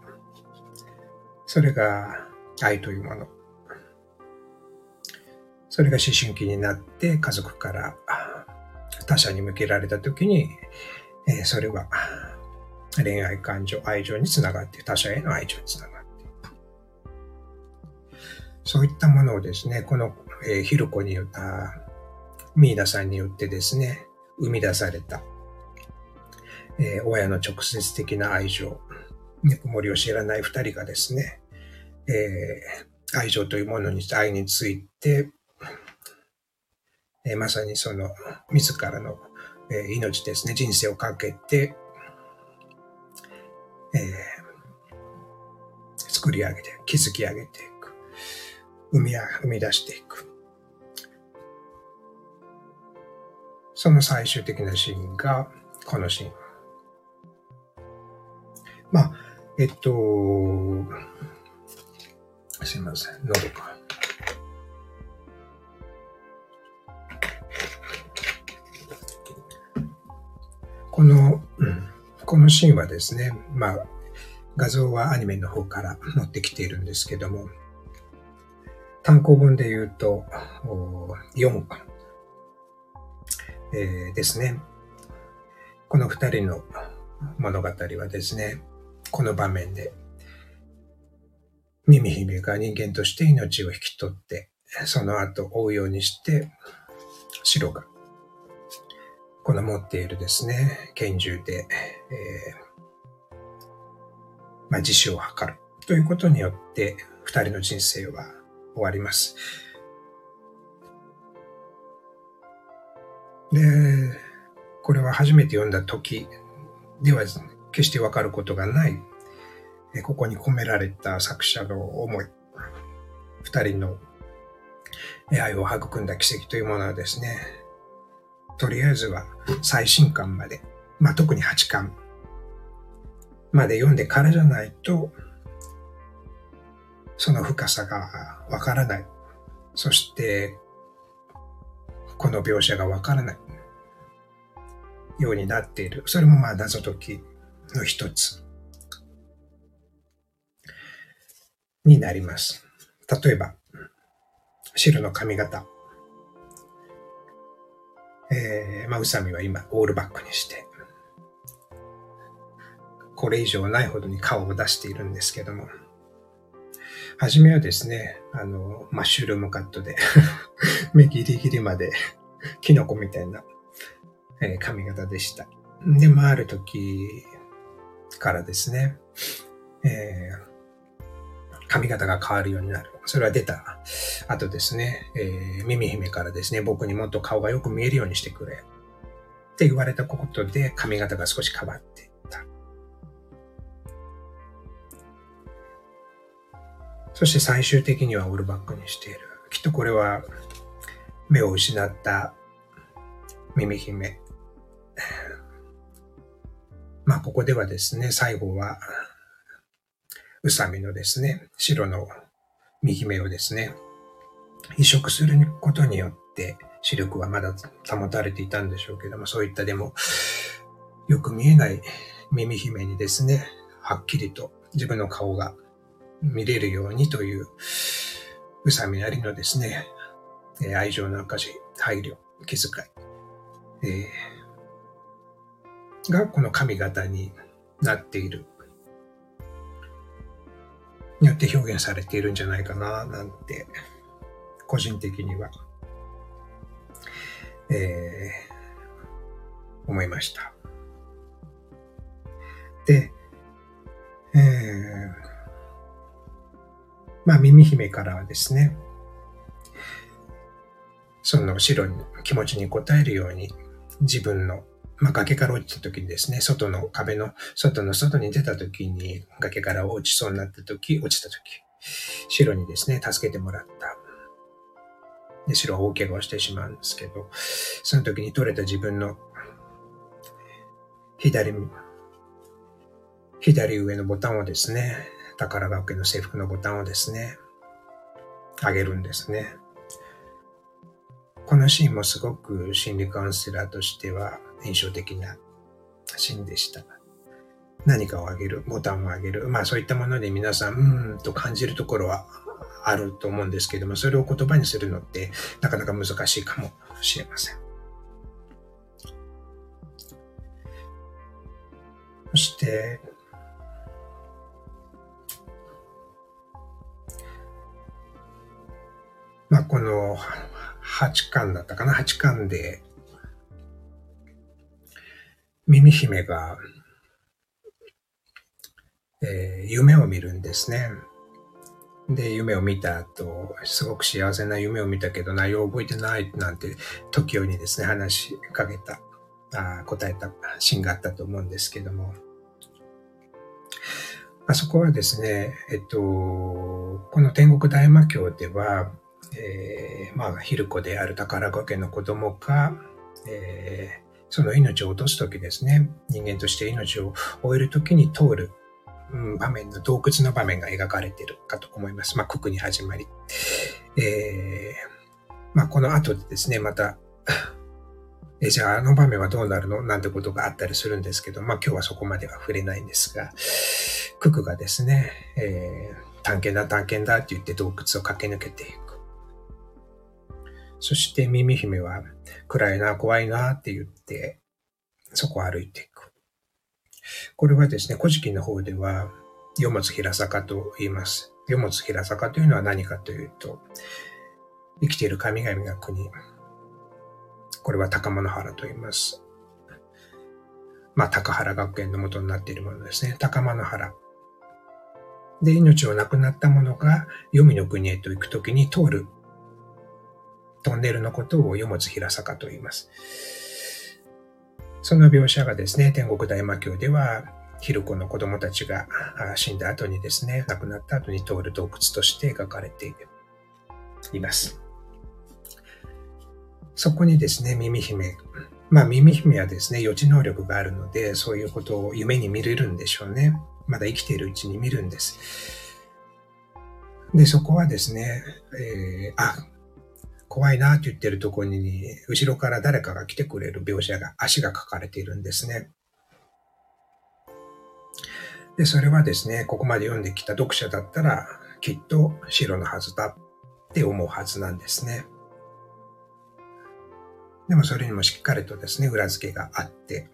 それが愛というもの。それが思春期になって家族から他者に向けられた時に、えー、それは恋愛感情、愛情につながって、他者への愛情につながって。そういったものをですね、この、えー、ヒルコによった、ミーダさんによってですね、生み出された、えー、親の直接的な愛情、ぬくもりを知らない二人がですね、えー、愛情というものに、愛について、えー、まさにその、自らの、えー、命ですね、人生をかけて、えー、作り上げて、築き上げていく。生み生み出していく。その最終的なシーンが、このシーン。まあ、えっと、すいません、喉か。この、このシーンはですね、まあ、画像はアニメの方から持ってきているんですけども、単行本で言うと、4巻、えー、ですね。この二人の物語はですね、この場面で、ミミ姫が人間として命を引き取って、その後追うようにして、白がこの持っているですね、拳銃で、えー、まあ、自死を図るということによって、二人の人生は終わります。で、これは初めて読んだ時ではですね決してわかることがない、ここに込められた作者の思い、二人の愛を育んだ奇跡というものはですね、とりあえずは最新刊まで、まあ、特に8巻。まで読んでからじゃないと、その深さがわからない。そして、この描写がわからない。ようになっている。それもまあ謎解き。の一つになります。例えば、白の髪型。えー、まあ、宇佐美は今、オールバックにして、これ以上ないほどに顔を出しているんですけども、はじめはですね、あの、マッシュルームカットで 目ギリギリまでキノコみたいな、えー、髪型でした。で、まあ、ある時からですね、えー、髪型が変わるようになる。それは出た後ですね、えー、耳姫からですね、僕にもっと顔がよく見えるようにしてくれ。って言われたことで髪型が少し変わっていった。そして最終的にはオールバックにしている。きっとこれは目を失った耳姫。まあここではですね、最後は宇佐美のですね、白の右目をですね、移植することによって視力はまだ保たれていたんでしょうけども、そういったでも、よく見えない耳姫にですね、はっきりと自分の顔が見れるようにという、うさみなりのですね、愛情の証、配慮、気遣い、えー、がこの髪型になっている、によって表現されているんじゃないかな、なんて、個人的には、えー、思いました。で、えー、まあ、耳姫からはですね、その白に気持ちに応えるように自分の、まあ、崖から落ちた時にですね、外の壁の、外の外に出た時に崖から落ちそうになった時、落ちた時、白にですね、助けてもらった。で、白は大怪我をしてしまうんですけど、その時に取れた自分の左、左上のボタンをですね、宝ヶ丘の制服のボタンをですね、上げるんですね。このシーンもすごく心理カウンセラーとしては印象的なシーンでした。何かをあげる、ボタンをあげる。まあそういったもので皆さん、うーんと感じるところはあると思うんですけども、それを言葉にするのってなかなか難しいかもしれません。そして、まあこの8巻だったかな ?8 巻で、耳姫が、えー、夢を見るんですね。で、夢を見た後、すごく幸せな夢を見たけど内容を覚えてないなんて、時折にですね、話しかけた、あ答えたシーンがあったと思うんですけども、あそこはですね、えっと、この天国大魔教では、えー、まあ、ヒルコである宝子家の子供が、えー、その命を落とすときですね、人間として命を終えるときに通る、うん、場面の洞窟の場面が描かれているかと思います。まあ、九に始まり。えー、まあ、この後でですね、また、えじゃああの場面はどうなるの？なんてことがあったりするんですけど、まあ今日はそこまでは触れないんですが、ククがですね、えー、探検だ探検だって言って洞窟を駆け抜けていく。そして耳姫は暗いな、怖いなって言って、そこを歩いていく。これはですね、古事記の方では、世物平坂と言います。世物平坂というのは何かというと、生きている神々が国。これは高物原と言います。まあ、高原学園の元になっているものですね。高物原。で、命を亡くなった者が黄泉の国へと行くときに通るトンネルのことを世物平坂と言います。その描写がですね、天国大魔教では、ヒルコの子供たちが死んだ後にですね、亡くなった後に通る洞窟として描かれています。そこにですね、耳姫。まあ耳姫はですね、予知能力があるので、そういうことを夢に見れるんでしょうね。まだ生きているうちに見るんです。で、そこはですね、えー、あ、怖いなって言ってるところに、後ろから誰かが来てくれる描写が、足が書かれているんですね。で、それはですね、ここまで読んできた読者だったら、きっと白のはずだって思うはずなんですね。でもそれにもしっかりとですね、裏付けがあって、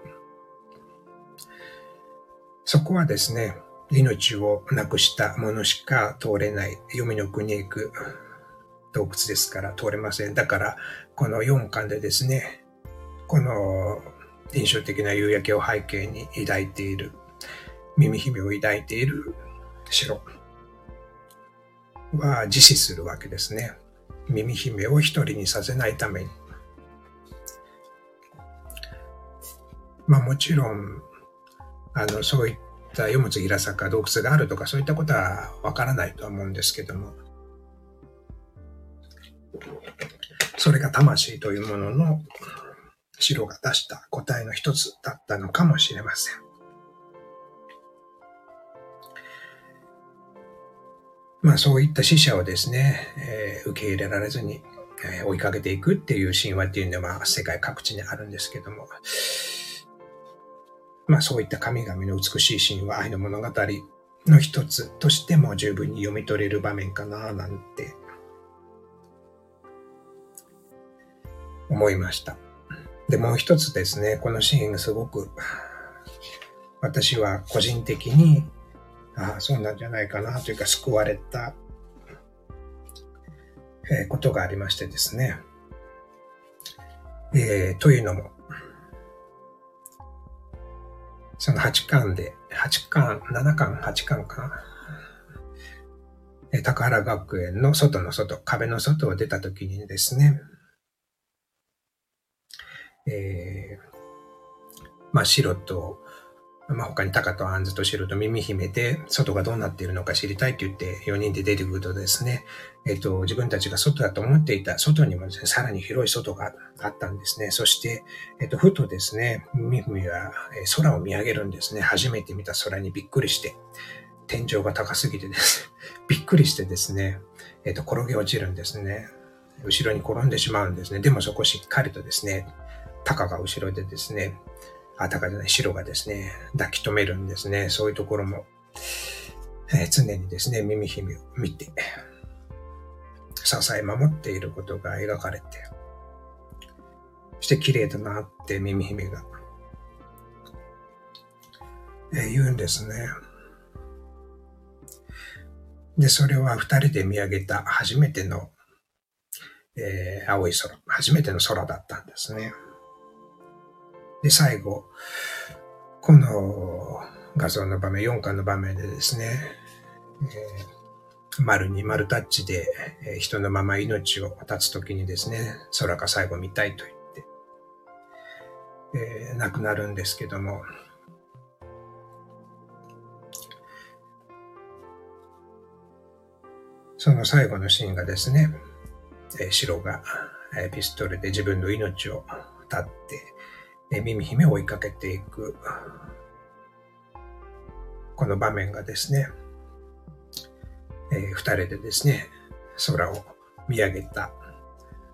そこはですね、命をなくした者しか通れない、読みの国へ行く洞窟ですから通れません。だから、この4巻でですね、この印象的な夕焼けを背景に抱いている、耳姫を抱いている城は自死するわけですね。耳姫を一人にさせないために。まあもちろん、あの、そういった読物平坂洞窟があるとかそういったことはわからないとは思うんですけども、それが魂というものの白が出した答えの一つだったのかもしれません。まあそういった死者をですね、えー、受け入れられずに、えー、追いかけていくっていう神話っていうのは世界各地にあるんですけども、まあそういった神々の美しいシーンは愛の物語の一つとしても十分に読み取れる場面かななんて思いました。で、もう一つですね、このシーンがすごく私は個人的に、ああ、そうなんじゃないかなというか救われた、えー、ことがありましてですね。えー、というのも、その8巻で、8巻、7巻、8巻かな。え高原学園の外の外、壁の外を出た時にですね、えー、まあ、白と、まあ、他にタカとアンズと白と耳姫で、外がどうなっているのか知りたいって言って4人で出てくるとですね、えっ、と、自分たちが外だと思っていた外にもですね、さらに広い外があったんですね。そして、えっ、と、ふとですね、耳姫は空を見上げるんですね。初めて見た空にびっくりして、天井が高すぎてですね、びっくりしてですね、えっ、と、転げ落ちるんですね。後ろに転んでしまうんですね。でもそこしっかりとですね、タカが後ろでですね、あ、タカじゃない、白がですね、抱き留めるんですね。そういうところも、えー、常にですね、耳姫を見て、支え守っていることが描かれて、そして綺麗だなって耳姫が、えー、言うんですね。で、それは二人で見上げた初めての、えー、青い空、初めての空だったんですね。で、最後、この画像の場面、4巻の場面でですね、えー、丸に丸タッチで、えー、人のまま命を絶つときにですね、空が最後見たいと言って、えー、亡くなるんですけども、その最後のシーンがですね、えー、白が、えー、ピストルで自分の命を絶って、え耳姫を追いかけていく、この場面がですね、えー、二人でですね、空を見上げた、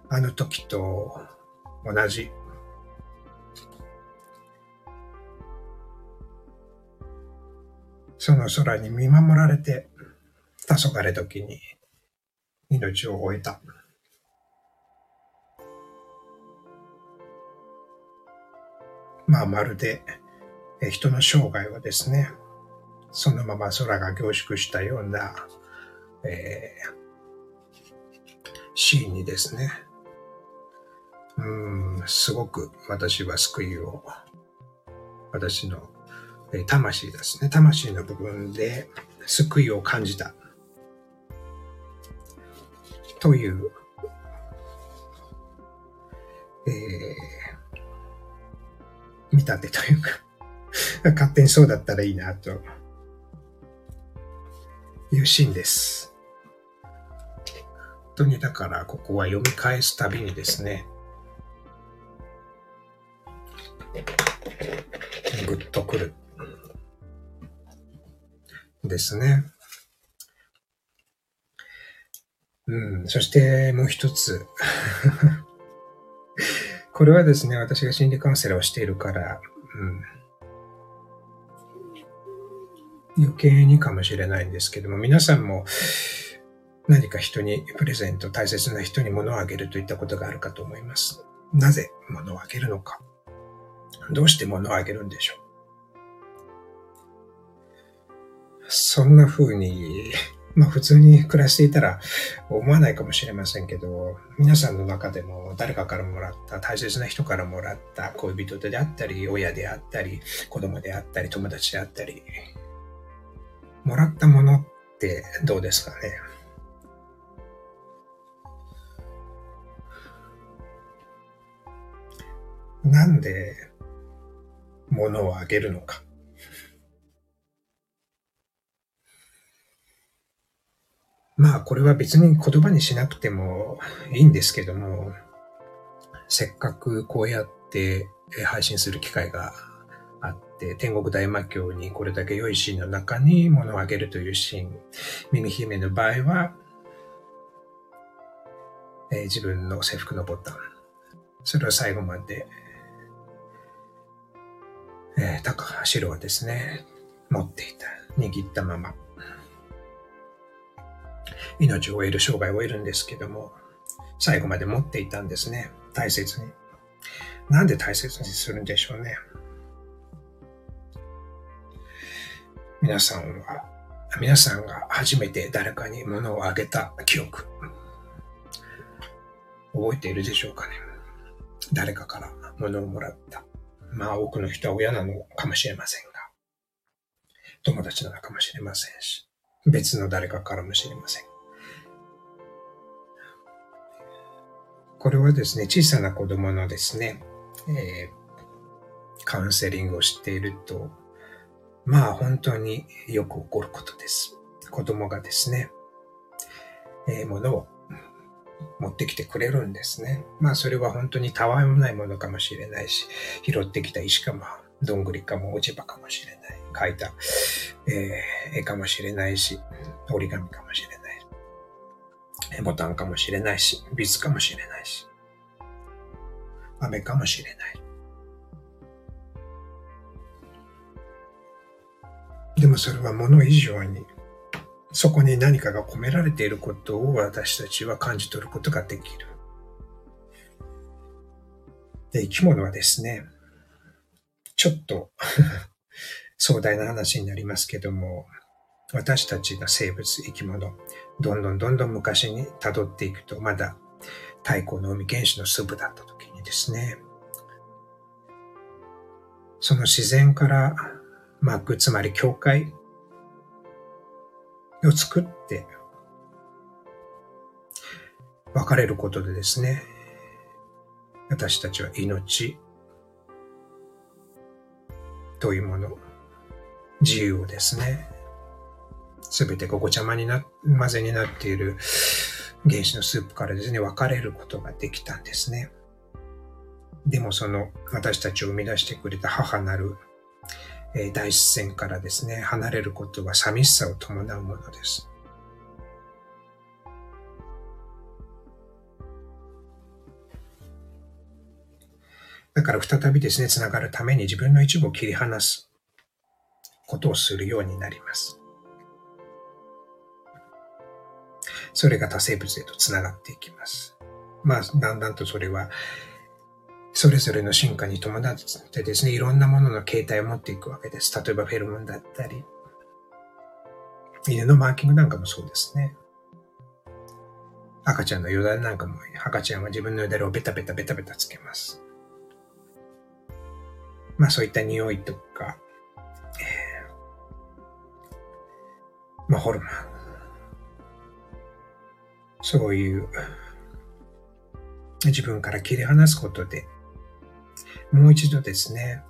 あの時と同じ、その空に見守られて、黄昏時に命を終えた。まあ、まるで、人の生涯はですね、そのまま空が凝縮したような、えー、シーンにですね、うん、すごく私は救いを、私の、魂ですね、魂の部分で救いを感じた。という、えー見立てというか 勝手にそうだったらいいな、というシーンです。本当にだからここは読み返すたびにですね、ぐっとくる。ですね。うん、そしてもう一つ これはですね、私が心理カウンセラーをしているから、うん、余計にかもしれないんですけども、皆さんも何か人にプレゼント、大切な人に物をあげるといったことがあるかと思います。なぜ物をあげるのか。どうして物をあげるんでしょう。そんな風にまあ普通に暮らしていたら思わないかもしれませんけど、皆さんの中でも誰かからもらった、大切な人からもらった恋人であったり、親であったり、子供であったり、友達であったり、もらったものってどうですかね？なんで物をあげるのか。まあこれは別に言葉にしなくてもいいんですけども、せっかくこうやって配信する機会があって、天国大魔教にこれだけ良いシーンの中に物をあげるというシーン、耳姫の場合は、え、自分の制服のボタン、それを最後まで、えー、高橋はですね、持っていた、握ったまま、命を得る、生涯を得るんですけども、最後まで持っていたんですね。大切に。なんで大切にするんでしょうね。皆さんは、皆さんが初めて誰かに物をあげた記憶、覚えているでしょうかね。誰かから物をもらった。まあ多くの人は親なのかもしれませんが、友達なのかもしれませんし、別の誰かからもしれません。これはですね、小さな子供のですね、えー、カウンセリングをしていると、まあ本当によく起こることです。子供がですね、えー、ものを持ってきてくれるんですね。まあそれは本当にたわいもないものかもしれないし、拾ってきた石かも、どんぐりかも落ち葉かもしれない。描いた、えー、絵かもしれないし、折り紙かもしれない。ボタンかもしれないし、ビスかもしれないし、雨かもしれない。でもそれは物以上に、そこに何かが込められていることを私たちは感じ取ることができる。で、生き物はですね、ちょっと 壮大な話になりますけども、私たちが生物、生き物、どんどんどんどん昔に辿っていくと、まだ太古の海原始の粒だった時にですね、その自然から幕、つまり教会を作って、別れることでですね、私たちは命というもの、自由をですね、すべてごごちゃまにな、混ぜになっている原子のスープからですね、分かれることができたんですね。でもその私たちを生み出してくれた母なるえ大自然からですね、離れることは寂しさを伴うものです。だから再びですね、つながるために自分の一部を切り離すことをするようになります。それが多生物へとつながっていきます。まあ、だんだんとそれはそれぞれの進化に伴ってですね、いろんなものの形態を持っていくわけです。例えばフェルモンだったり、犬のマーキングなんかもそうですね。赤ちゃんのよだれなんかも、赤ちゃんは自分のよだれをベタベタベタベタつけます。まあそういった匂いとか、えー、まあホルモン。そういう自分から切り離すことで、もう一度ですね、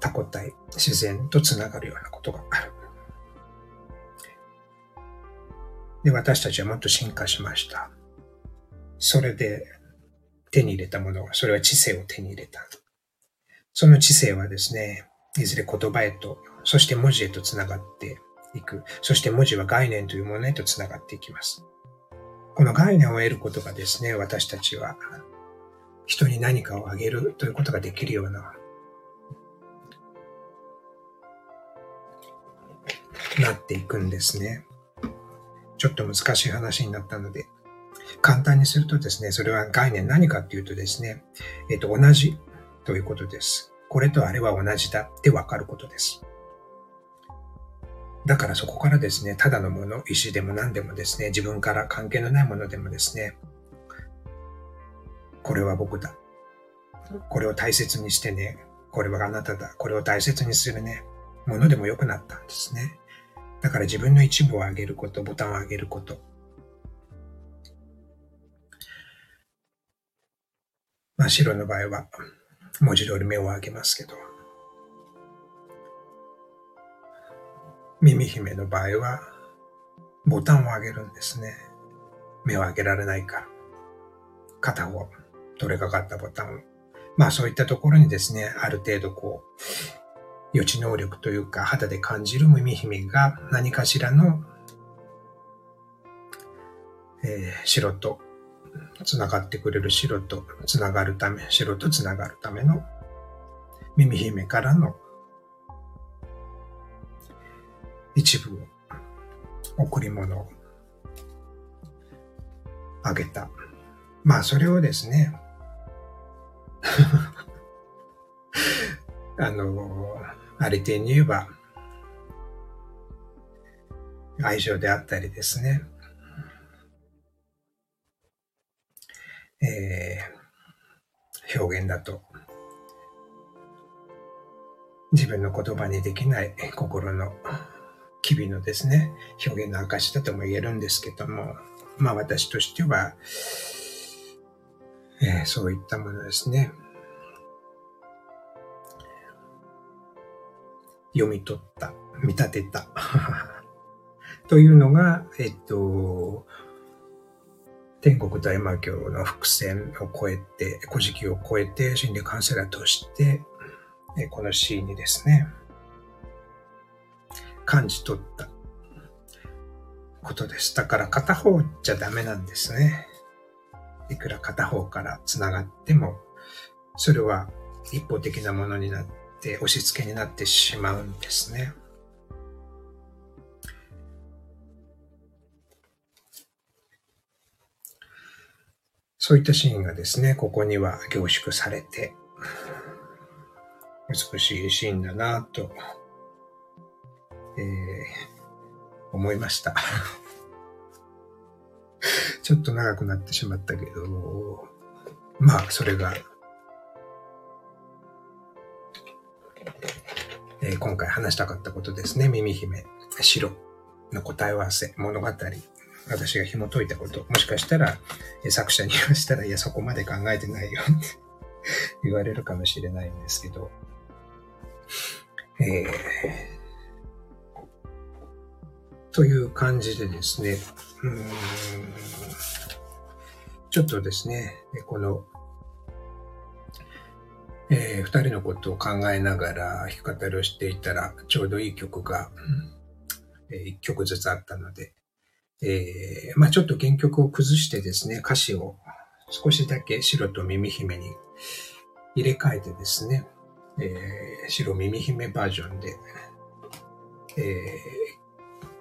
他個体、自然とつながるようなことがある。で、私たちはもっと進化しました。それで手に入れたものは、それは知性を手に入れた。その知性はですね、いずれ言葉へと、そして文字へとつながっていく。そして文字は概念というものへとつながっていきます。この概念を得ることがですね、私たちは人に何かをあげるということができるような、なっていくんですね。ちょっと難しい話になったので、簡単にするとですね、それは概念何かっていうとですね、えっ、と、同じということです。これとあれは同じだってわかることです。だからそこからですね、ただのもの、石でも何でもですね、自分から関係のないものでもですね、これは僕だ。これを大切にしてね。これはあなただ。これを大切にするね。ものでも良くなったんですね。だから自分の一部を上げること、ボタンを上げること。真っ白の場合は、文字通り目を上げますけど、耳姫の場合は、ボタンを上げるんですね。目を上げられないから。片方取れかかったボタンを。まあそういったところにですね、ある程度こう、予知能力というか肌で感じる耳姫が何かしらの、えー、白と繋がってくれる白と繋がるため、白と繋がるための耳姫からの一部を贈り物をあげた。まあそれをですね、あの、ありていに言えば、愛情であったりですね、えー、表現だと、自分の言葉にできない心の機微のですね、表現の証だとも言えるんですけども、まあ私としては、えー、そういったものですね。読み取った、見立てた。というのが、えっと、天国大魔教の伏線を超えて、古事記を超えて、心理カウンセラーとして、このシーンにですね、感じ取ったことです。だから片方じゃダメなんですね。いくら片方から繋がっても、それは一方的なものになって、押し付けになってしまうんですね。そういったシーンがですね、ここには凝縮されて、美しいシーンだなと、えー、思いました。ちょっと長くなってしまったけど、まあ、それが、えー、今回話したかったことですね。耳姫、白の答え合わせ、物語、私が紐解いたこと、もしかしたら、作者に言わしたら、いや、そこまで考えてないよって 言われるかもしれないんですけど、えー、という感じでですね、うん。ちょっとですね、この、えー、二人のことを考えながら弾き語りをしていたら、ちょうどいい曲が、えー、一曲ずつあったので、えー、まあちょっと原曲を崩してですね、歌詞を少しだけ白と耳姫に入れ替えてですね、えー、白耳姫バージョンで、え、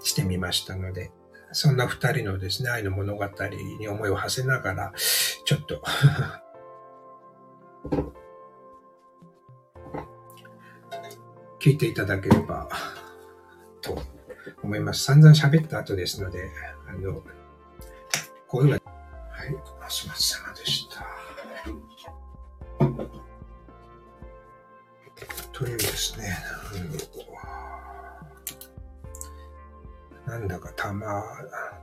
してみましたので、そんな二人のですね、愛の物語に思いを馳せながら、ちょっと 聞いていただければと思います。散々喋った後ですので、あの、声は、はい、おすませまでした。というですね、なんだかたま、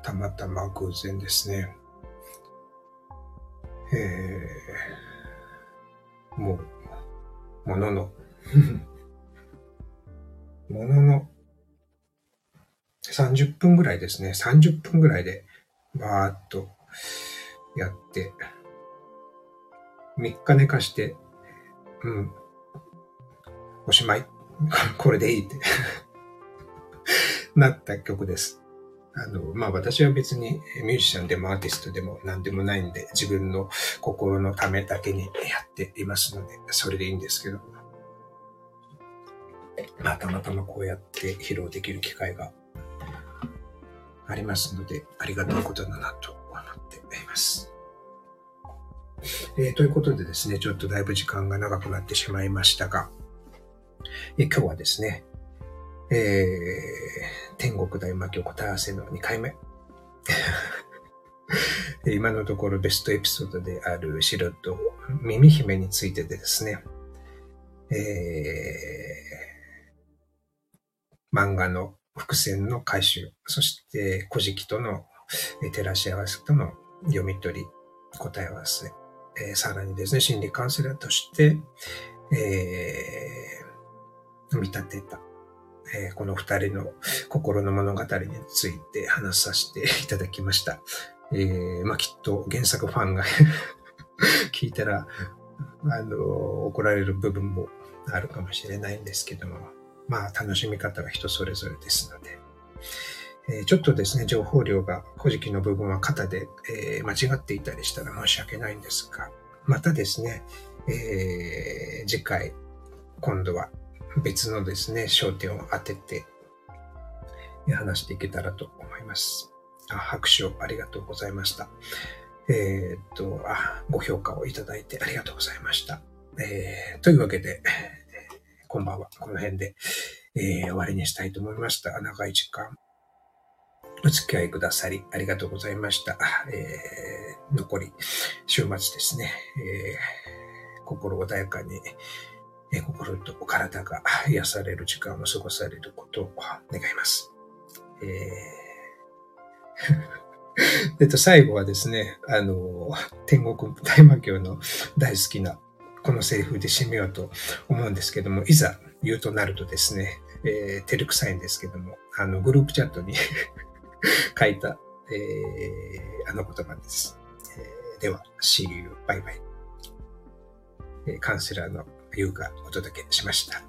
たまたま偶然ですね。えー、もう、ものの、ものの30分ぐらいですね。30分ぐらいで、バーっとやって、3日寝かして、うん、おしまい。これでいいってなった曲です。あの、まあ、私は別にミュージシャンでもアーティストでも何でもないんで、自分の心のためだけにやっていますので、それでいいんですけど、まあ、たまたまこうやって披露できる機会がありますので、ありがたいことだなと思っています。えー、ということでですね、ちょっとだいぶ時間が長くなってしまいましたが、え、今日はですね、えー、天国大魔教答え合わせの2回目。今のところベストエピソードである白と耳姫についてでですね、えー、漫画の伏線の回収、そして古事記との照らし合わせとの読み取り、答え合わせ、えー、さらにですね、心理カウンセラーとして、えー、見立てた。えー、この二人の心の物語について話させていただきました。えー、まあ、きっと原作ファンが 聞いたら、あの、怒られる部分もあるかもしれないんですけども、まあ、楽しみ方は人それぞれですので、え、ちょっとですね、情報量が古事記の部分は型で、え、間違っていたりしたら申し訳ないんですが、またですね、えー、次回、今度は別のですね、焦点を当てて話していけたらと思います。あ拍手をありがとうございました。えー、っとあ、ご評価をいただいてありがとうございました。えー、というわけで、こんばんは。この辺で、えー、終わりにしたいと思いました。長い時間、お付き合いくださりありがとうございました。えー、残り、週末ですね、えー、心穏やかに、心と体が癒される時間を過ごされることを願います。えー えっと、最後はですね、あの、天国大魔教の大好きなこのセリフで締めようと思うんですけども、いざ言うとなるとですね、えー、照れくさいんですけども、あの、グループチャットに 書いた、えー、あの言葉です。えー、では、See you. バイバイ。えー、カウンセラーの優がお届けしました。